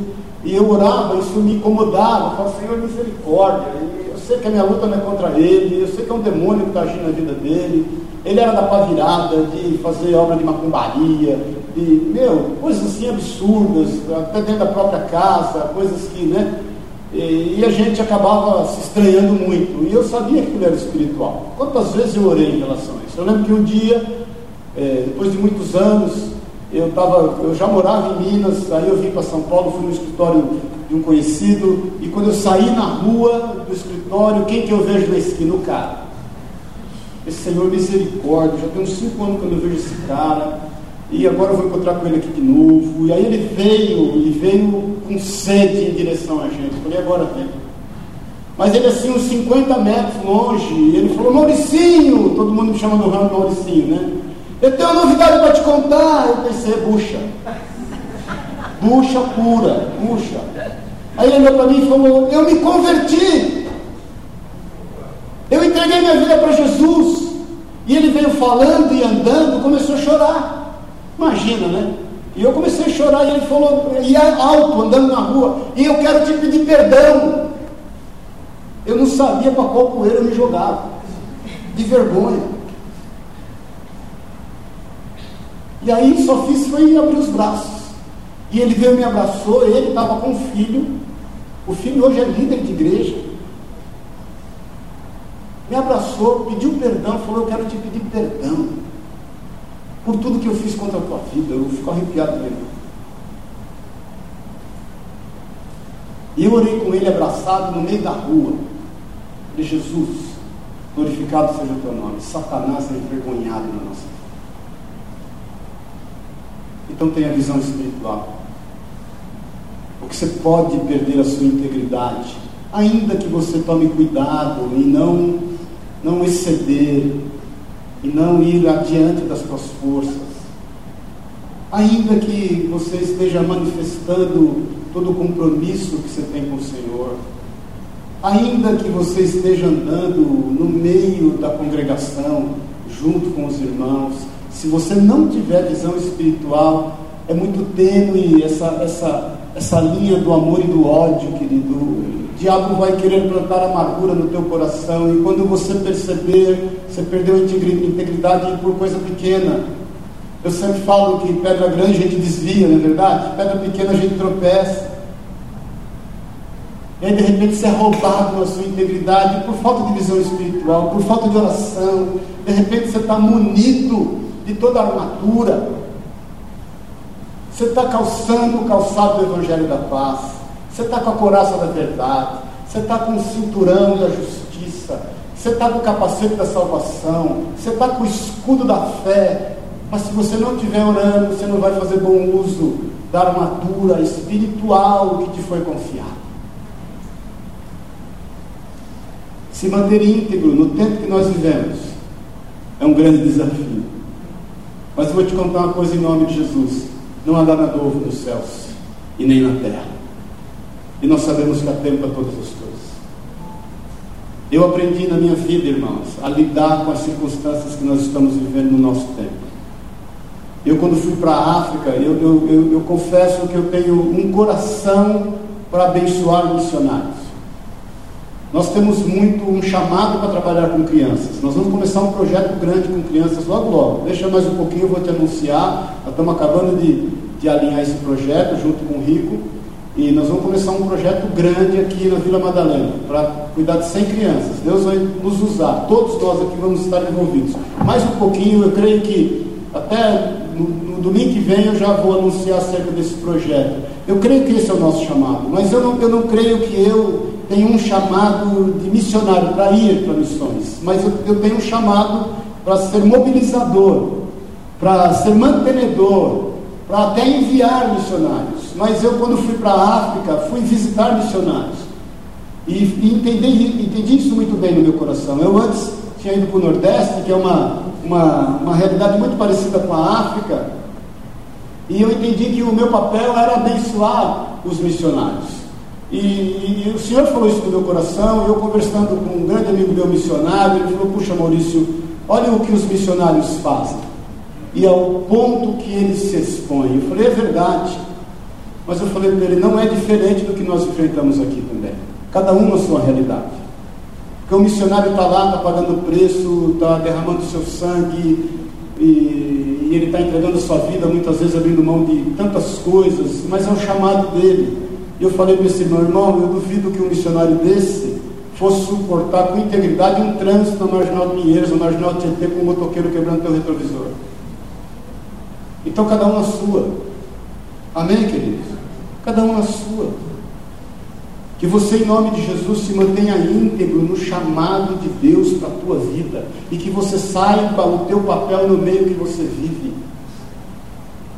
e eu orava, isso me incomodava, eu falava, Senhor, misericórdia, eu sei que a minha luta não é contra ele, eu sei que é um demônio que está agindo na vida dele, ele era da pá virada, de fazer obra de macumbaria, de, meu, coisas assim absurdas, até dentro da própria casa, coisas que, né, e, e, a gente acabava se estranhando muito. E eu sabia que ele era espiritual. Quantas vezes eu orei em relação a isso? Eu lembro que um dia, é, depois de muitos anos, eu, tava, eu já morava em Minas, aí eu vim para São Paulo, fui no escritório de um conhecido, e quando eu saí na rua do escritório, quem que eu vejo na esquina? O cara. Esse Senhor misericórdia, já tem uns cinco anos que eu não vejo esse cara e agora eu vou encontrar com ele aqui de novo. E aí ele veio, e veio com sede em direção a gente. Eu falei, agora vem. Mas ele assim, uns 50 metros longe, ele falou, Mauricinho, todo mundo me chama do ramo Mauricinho, né? Eu tenho uma novidade para te contar. Eu pensei, bucha. Bucha pura, bucha. Aí ele olhou para mim e falou: Eu me converti. Eu entreguei minha vida para Jesus. E ele veio falando e andando, começou a chorar. Imagina, né? E eu comecei a chorar e ele falou, ia alto, andando na rua, e eu quero te pedir perdão. Eu não sabia para qual poeira eu me jogava, de vergonha. E aí só fiz foi abrir os braços. E ele veio me abraçou, ele estava com o filho. O filho hoje é líder de igreja. Me abraçou, pediu perdão, falou, eu quero te pedir perdão por tudo que eu fiz contra a tua vida. Eu fico arrepiado mesmo. E eu orei com ele abraçado no meio da rua. Falei, Jesus, glorificado seja o teu nome. Satanás é envergonhado na nossa Então tenha visão espiritual. Porque você pode perder a sua integridade, ainda que você tome cuidado e não, não exceder, e não ir adiante das suas forças. Ainda que você esteja manifestando todo o compromisso que você tem com o Senhor, ainda que você esteja andando no meio da congregação, junto com os irmãos, se você não tiver visão espiritual, é muito tênue essa, essa, essa linha do amor e do ódio, querido. O diabo vai querer plantar amargura no teu coração, e quando você perceber, você perdeu a integridade por coisa pequena. Eu sempre falo que pedra grande a gente desvia, não é verdade? Pedra pequena a gente tropeça. E aí de repente você é roubado na sua integridade por falta de visão espiritual, por falta de oração. De repente você está munido de toda a armadura. Você está calçando o calçado do Evangelho da Paz. Você está com a coraça da verdade. Você está com o cinturão da justiça. Você está com o capacete da salvação. Você está com o escudo da fé. Mas se você não estiver orando, você não vai fazer bom uso da armadura espiritual que te foi confiada. Se manter íntegro no tempo que nós vivemos é um grande desafio. Mas eu vou te contar uma coisa em nome de Jesus: não há nada novo nos céus e nem na terra. E nós sabemos que há tempo para todas as coisas. Eu aprendi na minha vida, irmãos, a lidar com as circunstâncias que nós estamos vivendo no nosso tempo. Eu, quando fui para a África, eu, eu, eu, eu confesso que eu tenho um coração para abençoar missionários. Nós temos muito um chamado para trabalhar com crianças. Nós vamos começar um projeto grande com crianças logo logo. Deixa mais um pouquinho, eu vou te anunciar. Nós estamos acabando de, de alinhar esse projeto junto com o Rico. E nós vamos começar um projeto grande aqui na Vila Madalena, para cuidar de 100 crianças. Deus vai nos usar, todos nós aqui vamos estar envolvidos. Mais um pouquinho, eu creio que até no, no domingo que vem eu já vou anunciar acerca desse projeto. Eu creio que esse é o nosso chamado, mas eu não, eu não creio que eu tenho um chamado de missionário para ir para missões, mas eu, eu tenho um chamado para ser mobilizador, para ser mantenedor, para até enviar missionários. Mas eu, quando fui para a África, fui visitar missionários. E, e entendi, entendi isso muito bem no meu coração. Eu antes tinha ido para o Nordeste, que é uma, uma, uma realidade muito parecida com a África, e eu entendi que o meu papel era abençoar os missionários. E, e, e, o Senhor falou isso no meu coração, e eu conversando com um grande amigo meu missionário, ele falou, puxa Maurício, olha o que os missionários fazem. E ao ponto que eles se expõem. Eu falei, é verdade. Mas eu falei para ele, não é diferente do que nós enfrentamos aqui também. Cada um na sua realidade. Porque o missionário está lá, está pagando o preço, está derramando seu sangue, e, e ele está entregando a sua vida, muitas vezes abrindo mão de tantas coisas, mas é um chamado dele. E eu falei para esse meu irmão, eu duvido que um missionário desse fosse suportar com integridade um trânsito na Marginal de Pinheiros, na Marginal de Tietê, com um motoqueiro quebrando teu retrovisor. Então cada um na sua. Amém, queridos? Cada um na sua. Que você, em nome de Jesus, se mantenha íntegro no chamado de Deus para a tua vida. E que você saiba o teu papel no meio que você vive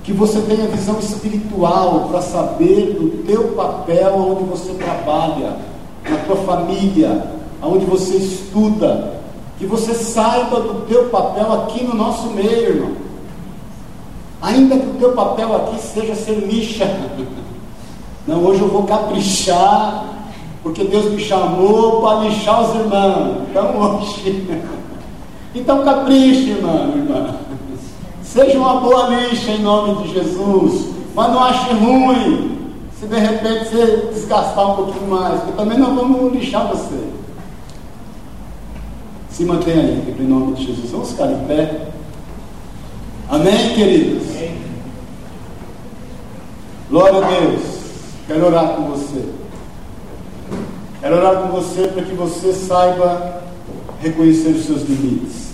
que você tenha visão espiritual para saber do teu papel onde você trabalha, na tua família, onde você estuda, que você saiba do teu papel aqui no nosso meio, irmão. Ainda que o teu papel aqui seja ser lixa. Não, hoje eu vou caprichar, porque Deus me chamou para lixar os irmãos. Então hoje. Então capriche, irmão, irmã. Seja uma boa lixa em nome de Jesus. Mas não ache ruim se de repente você desgastar um pouquinho mais, porque também não vamos lixar você. Se mantenha aí, em nome de Jesus. Vamos ficar em pé. Amém, queridos? Glória a Deus. Quero orar com você. Quero orar com você para que você saiba reconhecer os seus limites.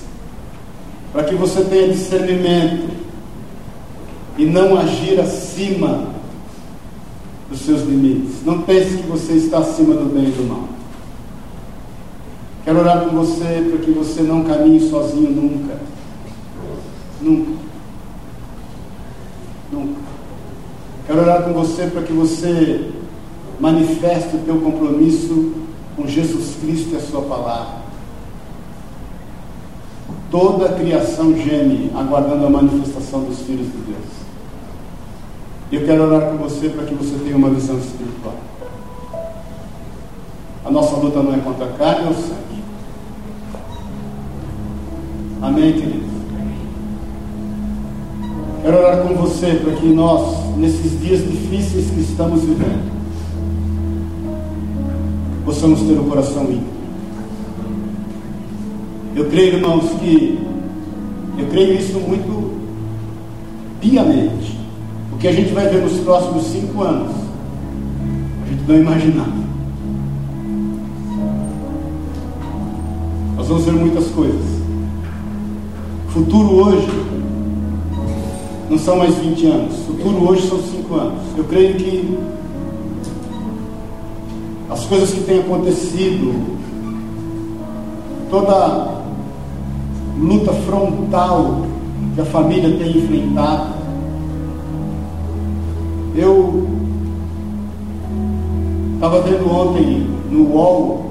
Para que você tenha discernimento e não agir acima dos seus limites. Não pense que você está acima do bem e do mal. Quero orar com você para que você não caminhe sozinho nunca. Nunca. Nunca. Quero orar com você para que você manifeste o teu compromisso com Jesus Cristo e a sua palavra. Toda a criação geme aguardando a manifestação dos filhos de Deus. Eu quero orar com você para que você tenha uma visão espiritual. A nossa luta não é contra a carne ou sangue Amém, querido? Quero orar com você para que nós, nesses dias difíceis que estamos vivendo, possamos ter o coração íntegro. Eu creio, irmãos, que eu creio isso muito piamente. O que a gente vai ver nos próximos cinco anos, a gente não imaginava. Nós vamos ver muitas coisas. Futuro hoje não são mais 20 anos. Futuro hoje são 5 anos. Eu creio que as coisas que têm acontecido, toda luta frontal que a família tem enfrentado, eu estava vendo ontem no UOL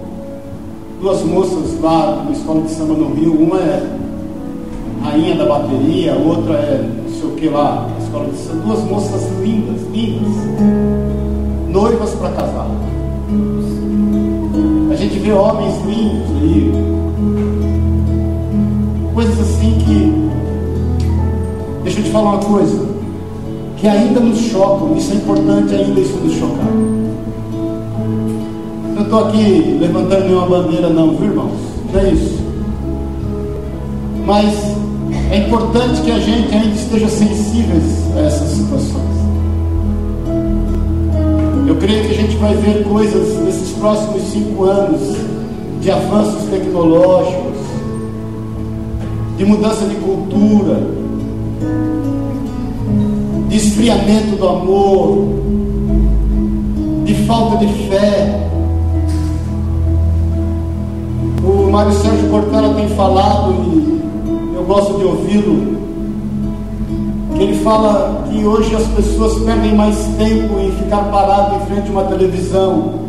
duas moças lá na escola de samba no Rio, uma é rainha da bateria, outra é não sei o que lá, escola de samba. Duas moças lindas, lindas, noivas para casar. A gente vê homens lindos aí, falar uma coisa, que ainda nos chocam, isso é importante ainda isso nos chocar. Não estou aqui levantando nenhuma bandeira, não, viu irmãos? Não é isso. Mas é importante que a gente ainda esteja sensíveis a essas situações. Eu creio que a gente vai ver coisas nesses próximos cinco anos de avanços tecnológicos, de mudança de cultura, de esfriamento do amor, de falta de fé. O Mário Sérgio Cortella tem falado e gosto de ouvi-lo, que ele fala que hoje as pessoas perdem mais tempo em ficar parado em frente a uma televisão,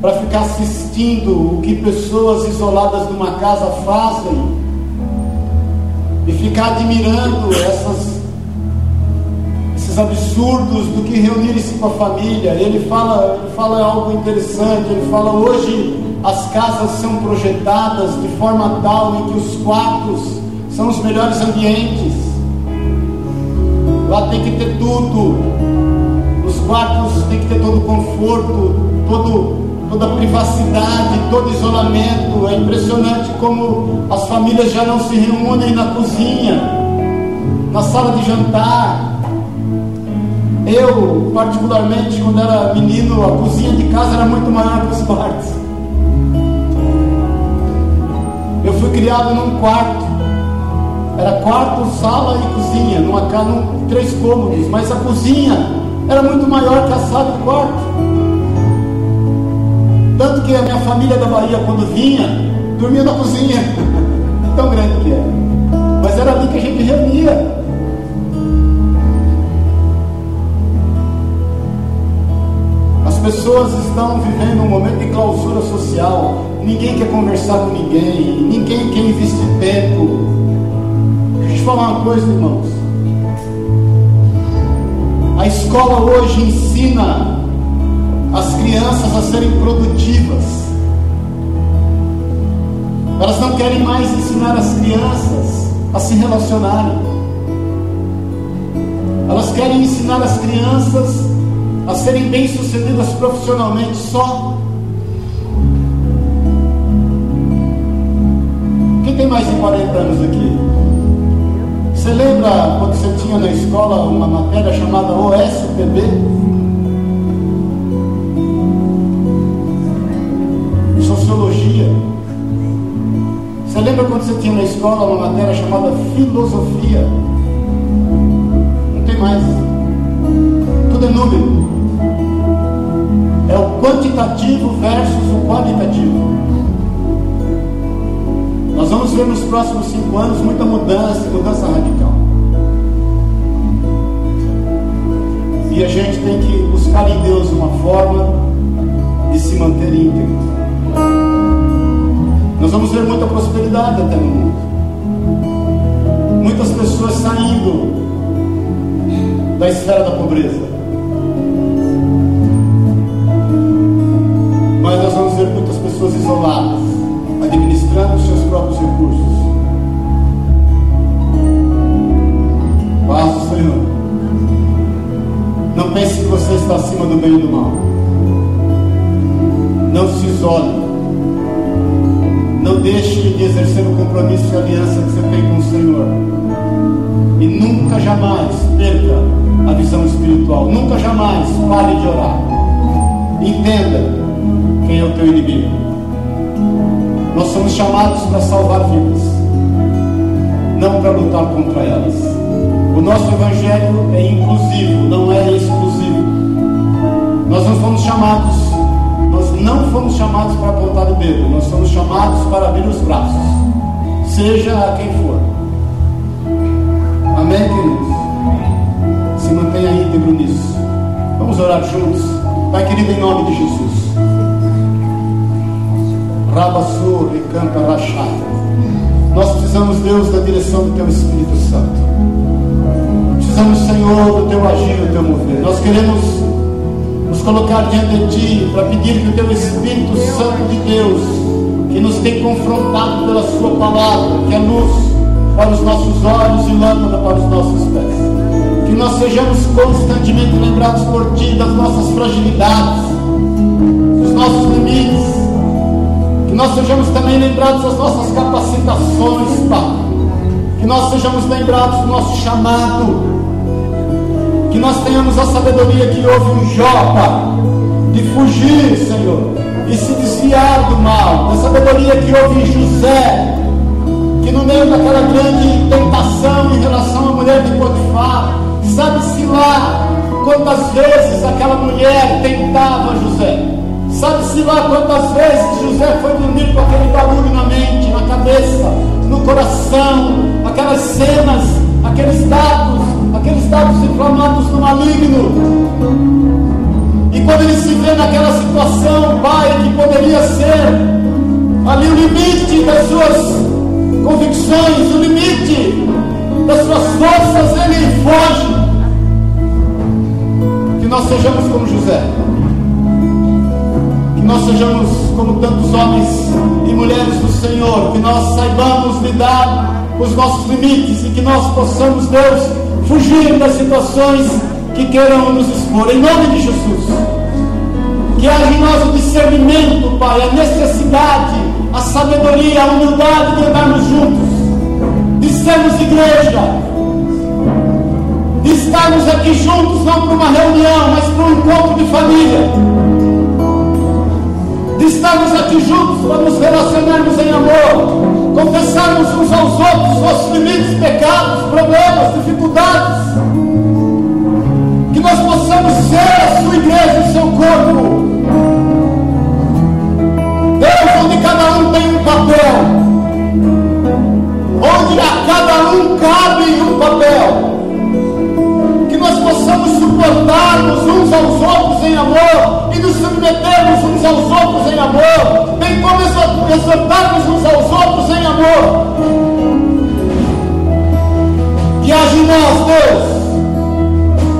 para ficar assistindo o que pessoas isoladas numa casa fazem, e ficar admirando essas, esses absurdos do que reunir-se com a família. Ele fala, ele fala algo interessante, ele fala hoje as casas são projetadas de forma tal em que os quartos são os melhores ambientes. Lá tem que ter tudo. Os quartos tem que ter todo o conforto, todo, toda privacidade, todo isolamento. É impressionante como as famílias já não se reúnem na cozinha, na sala de jantar. Eu, particularmente, quando era menino, a cozinha de casa era muito maior que os quartos. Eu fui criado num quarto era quarto, sala e cozinha, numa casa, três cômodos, mas a cozinha era muito maior que a sala e o quarto. Tanto que a minha família da Bahia, quando vinha, dormia na cozinha, tão grande que era. Mas era ali que a gente reunia. Pessoas estão vivendo um momento de clausura social. Ninguém quer conversar com ninguém, ninguém quer investir tempo falar uma coisa, irmãos. A escola hoje ensina as crianças a serem produtivas. Elas não querem mais ensinar as crianças a se relacionarem. Elas querem ensinar as crianças a serem bem-sucedidas profissionalmente só. Quem tem mais de 40 anos aqui? Você lembra quando você tinha na escola uma matéria chamada OSPB? Sociologia. Você lembra quando você tinha na escola uma matéria chamada filosofia? Não tem mais. Tudo é número. É o quantitativo versus o qualitativo. Nós vamos ver nos próximos cinco anos muita mudança, mudança radical. E a gente tem que buscar em Deus uma forma de se manter íntegro. Nós vamos ver muita prosperidade até no mundo. Muitas pessoas saindo da esfera da pobreza. Pessoas isoladas, administrando os seus próprios recursos. Paz do Senhor. Não pense que você está acima do bem e do mal. Não se isole. Não deixe de exercer o compromisso e aliança que você tem com o Senhor. E nunca jamais perca a visão espiritual. Nunca jamais pare de orar. Entenda quem é o teu inimigo. Nós somos chamados para salvar vidas, não para lutar contra elas. O nosso evangelho é inclusivo, não é exclusivo. Nós não fomos chamados, nós não fomos chamados para apontar o dedo, nós somos chamados para abrir os braços, seja a quem for. Amém, queridos? Se mantenha íntegro nisso. Vamos orar juntos. Pai querido, em nome de Jesus. Rabassur e canta. Nós precisamos, Deus, da direção do Teu Espírito Santo. Precisamos, Senhor, do Teu agir, do Teu mover. Nós queremos nos colocar diante de Ti para pedir que o Teu Espírito Santo de Deus, que nos tem confrontado pela Sua palavra, que é luz para os nossos olhos e lâmpada para os nossos pés. Que nós sejamos constantemente lembrados por Ti das nossas fragilidades, dos nossos limites que nós sejamos também lembrados das nossas capacitações, Pai. Que nós sejamos lembrados do nosso chamado. Que nós tenhamos a sabedoria que houve em Jó, Pai. De fugir, Senhor. E se desviar do mal. Da sabedoria que houve em José. Que no meio daquela grande tentação em relação à mulher de Potifar. Sabe-se lá quantas vezes aquela mulher tentava José. Sabe-se lá quantas vezes José foi dormir com aquele barulho na mente, na cabeça, no coração, aquelas cenas, aqueles dados, aqueles dados inflamados no maligno. E quando ele se vê naquela situação, pai, que poderia ser ali o limite das suas convicções, o limite das suas forças, ele foge. Que nós sejamos como José nós sejamos como tantos homens e mulheres do Senhor, que nós saibamos lidar com os nossos limites e que nós possamos, Deus, fugir das situações que queiram nos expor, em nome de Jesus. Que haja em nós o discernimento, Pai, a necessidade, a sabedoria, a humildade de andarmos juntos, de sermos igreja, de estarmos aqui juntos, não para uma reunião, mas para um encontro de família de estarmos aqui juntos para nos relacionarmos em amor, confessarmos uns aos outros nossos limites, pecados, problemas, dificuldades, que nós possamos ser a sua igreja, o seu corpo. Deus, onde cada um tem um papel, onde a cada um cabe um papel. Nós possamos suportarmos uns aos outros em amor nos submetermos uns aos outros em amor, bem como exortarmos uns aos outros em amor. Que haja em nós, Deus,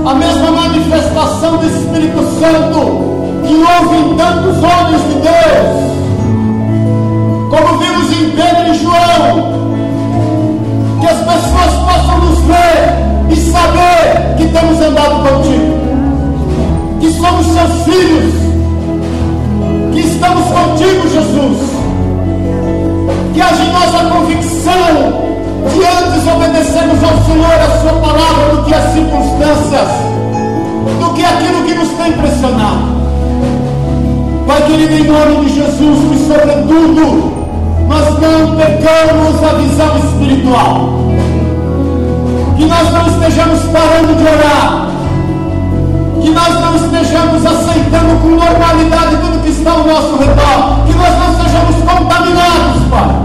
a mesma manifestação do Espírito Santo que houve em tantos homens de Deus, como vimos em Pedro e João, que as pessoas possam nos ver e saber que temos andado contigo, que somos seus filhos, que estamos contigo, Jesus, que haja em nós a convicção de antes obedecermos ao Senhor a Sua palavra do que as circunstâncias, do que aquilo que nos tem impressionado. Pai querido, em nome de Jesus, que sobretudo nós não pegamos a visão espiritual, que nós não estejamos parando de orar, que nós não estejamos aceitando com normalidade tudo que está ao nosso redor, que nós não sejamos contaminados, Pai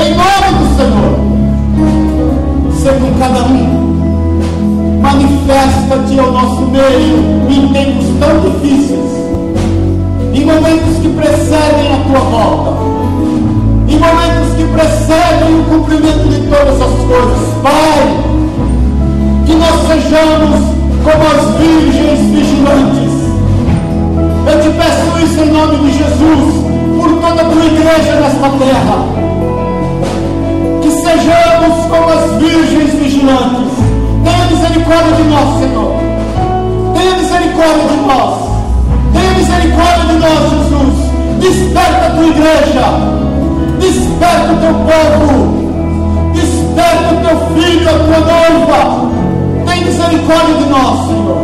em nome do Senhor. Ser com cada um. Manifesta-te ao nosso meio em tempos tão difíceis. Em momentos que precedem a tua volta. Em momentos que precedem o cumprimento de todas as coisas. Pai, que nós sejamos como as virgens vigilantes. Eu te peço isso em nome de Jesus, por toda a tua igreja nesta terra sejamos como as virgens vigilantes. Tenha misericórdia de nós, Senhor. Tenha misericórdia de nós. Tenha misericórdia de nós, Jesus. Desperta a tua igreja. Desperta o teu povo. Desperta o teu filho, a tua noiva. Misericórdia de nós, Senhor.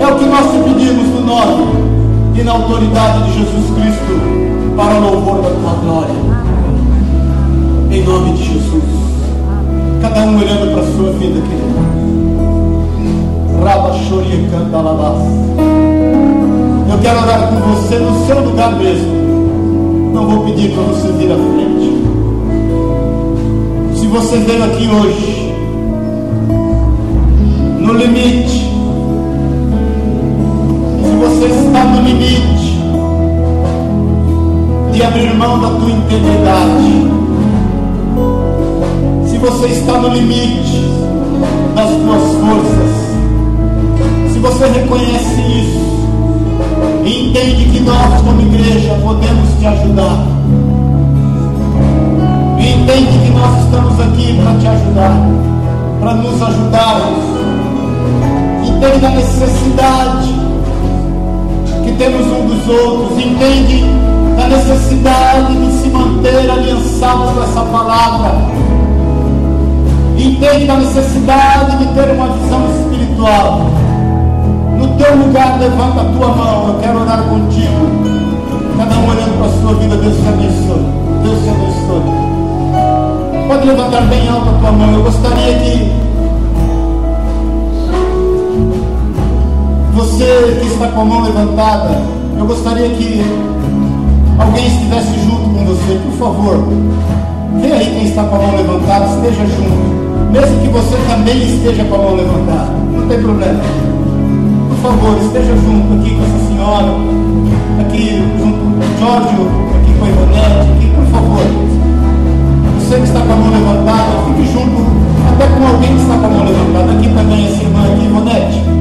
É o que nós te pedimos no nome e na autoridade de Jesus Cristo, para o louvor da tua glória em nome de Jesus. Cada um olhando para a sua vida, querido. Raba canta alabás. Eu quero orar com você no seu lugar mesmo. Não vou pedir para você vir à frente. Se você veio aqui hoje, limite, se você está no limite de abrir mão da tua integridade, você está no limite das suas forças, se você reconhece isso e entende que nós, como igreja, podemos te ajudar, entende que nós estamos aqui para te ajudar, para nos ajudarmos, entende a necessidade que temos um dos outros, entende a necessidade de se manter aliançados com essa palavra entende a necessidade de ter uma visão espiritual. No teu lugar, levanta a tua mão. Eu quero orar contigo. Cada um olhando para a sua vida, Deus te abençoe. Deus te abençoe. Pode levantar bem alto a tua mão. Eu gostaria que você que está com a mão levantada, eu gostaria que alguém estivesse junto com você, por favor. Vem aí quem está com a mão levantada, esteja junto. Mesmo que você também esteja com a mão levantada, não tem problema. Por favor, esteja junto aqui com essa senhora, aqui junto com o Jorge, aqui com a Ivonete, aqui, por favor. Você que está com a mão levantada, fique junto até com alguém que está com a mão levantada. Aqui também essa irmã aqui, Ivonete.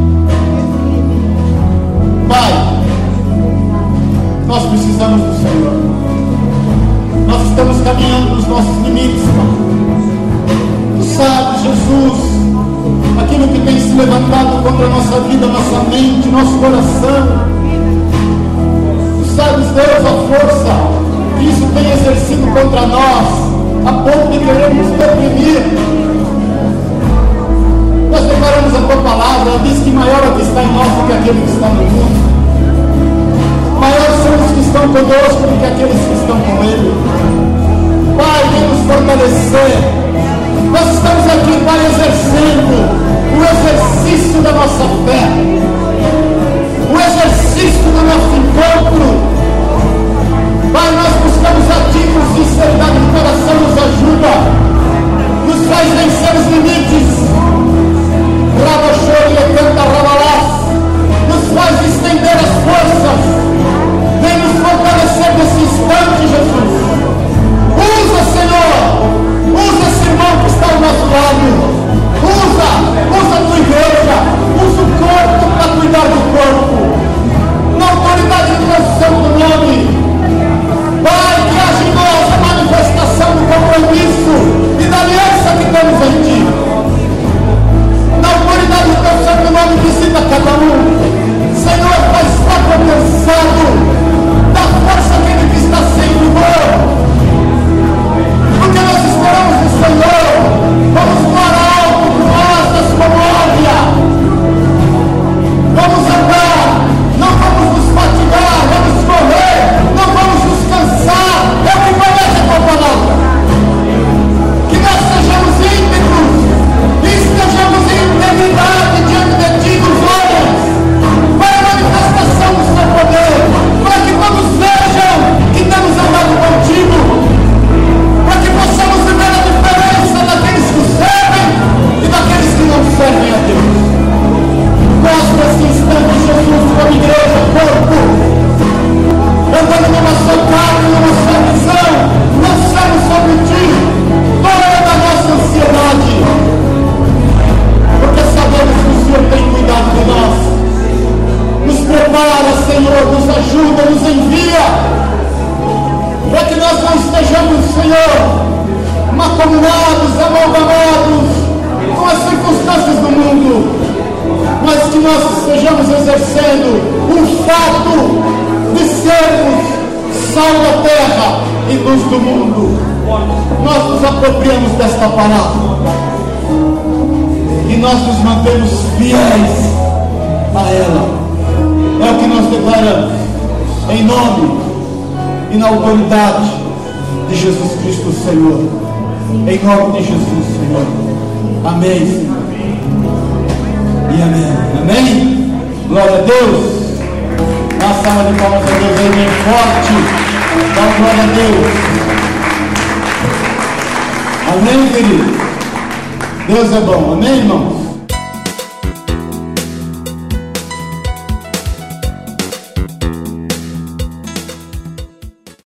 Nós precisamos do Senhor. Nós estamos caminhando nos nossos limites, Pai sabe, Jesus, aquilo que tem se levantado contra a nossa vida, nossa mente, nosso coração. Tu sabes, Deus, a força que isso tem exercido contra nós, a ponto de querermos deprimir. Nós declaramos a tua palavra, ela diz que maior é o que está em nós do que aquele que está no mundo. São os que estão conosco que aqueles que estão com ele. Pai, vem nos fortalecer nós estamos aqui para exercendo o exercício da nossa fé, o exercício do nosso encontro. Pai, nós buscamos a Ti com sinceridade do coração, nos ajuda, nos faz vencer os limites. Rabaxor e canta rabalás, nos faz estender as forças, compadecer nesse instante, Jesus. Usa, Senhor. Usa esse irmão que está ao nosso lado. Usa, usa a tua igreja. Usa o corpo para cuidar do corpo. Na autoridade do teu santo nome. Pai, que haja em nós a manifestação do compromisso e da aliança que temos em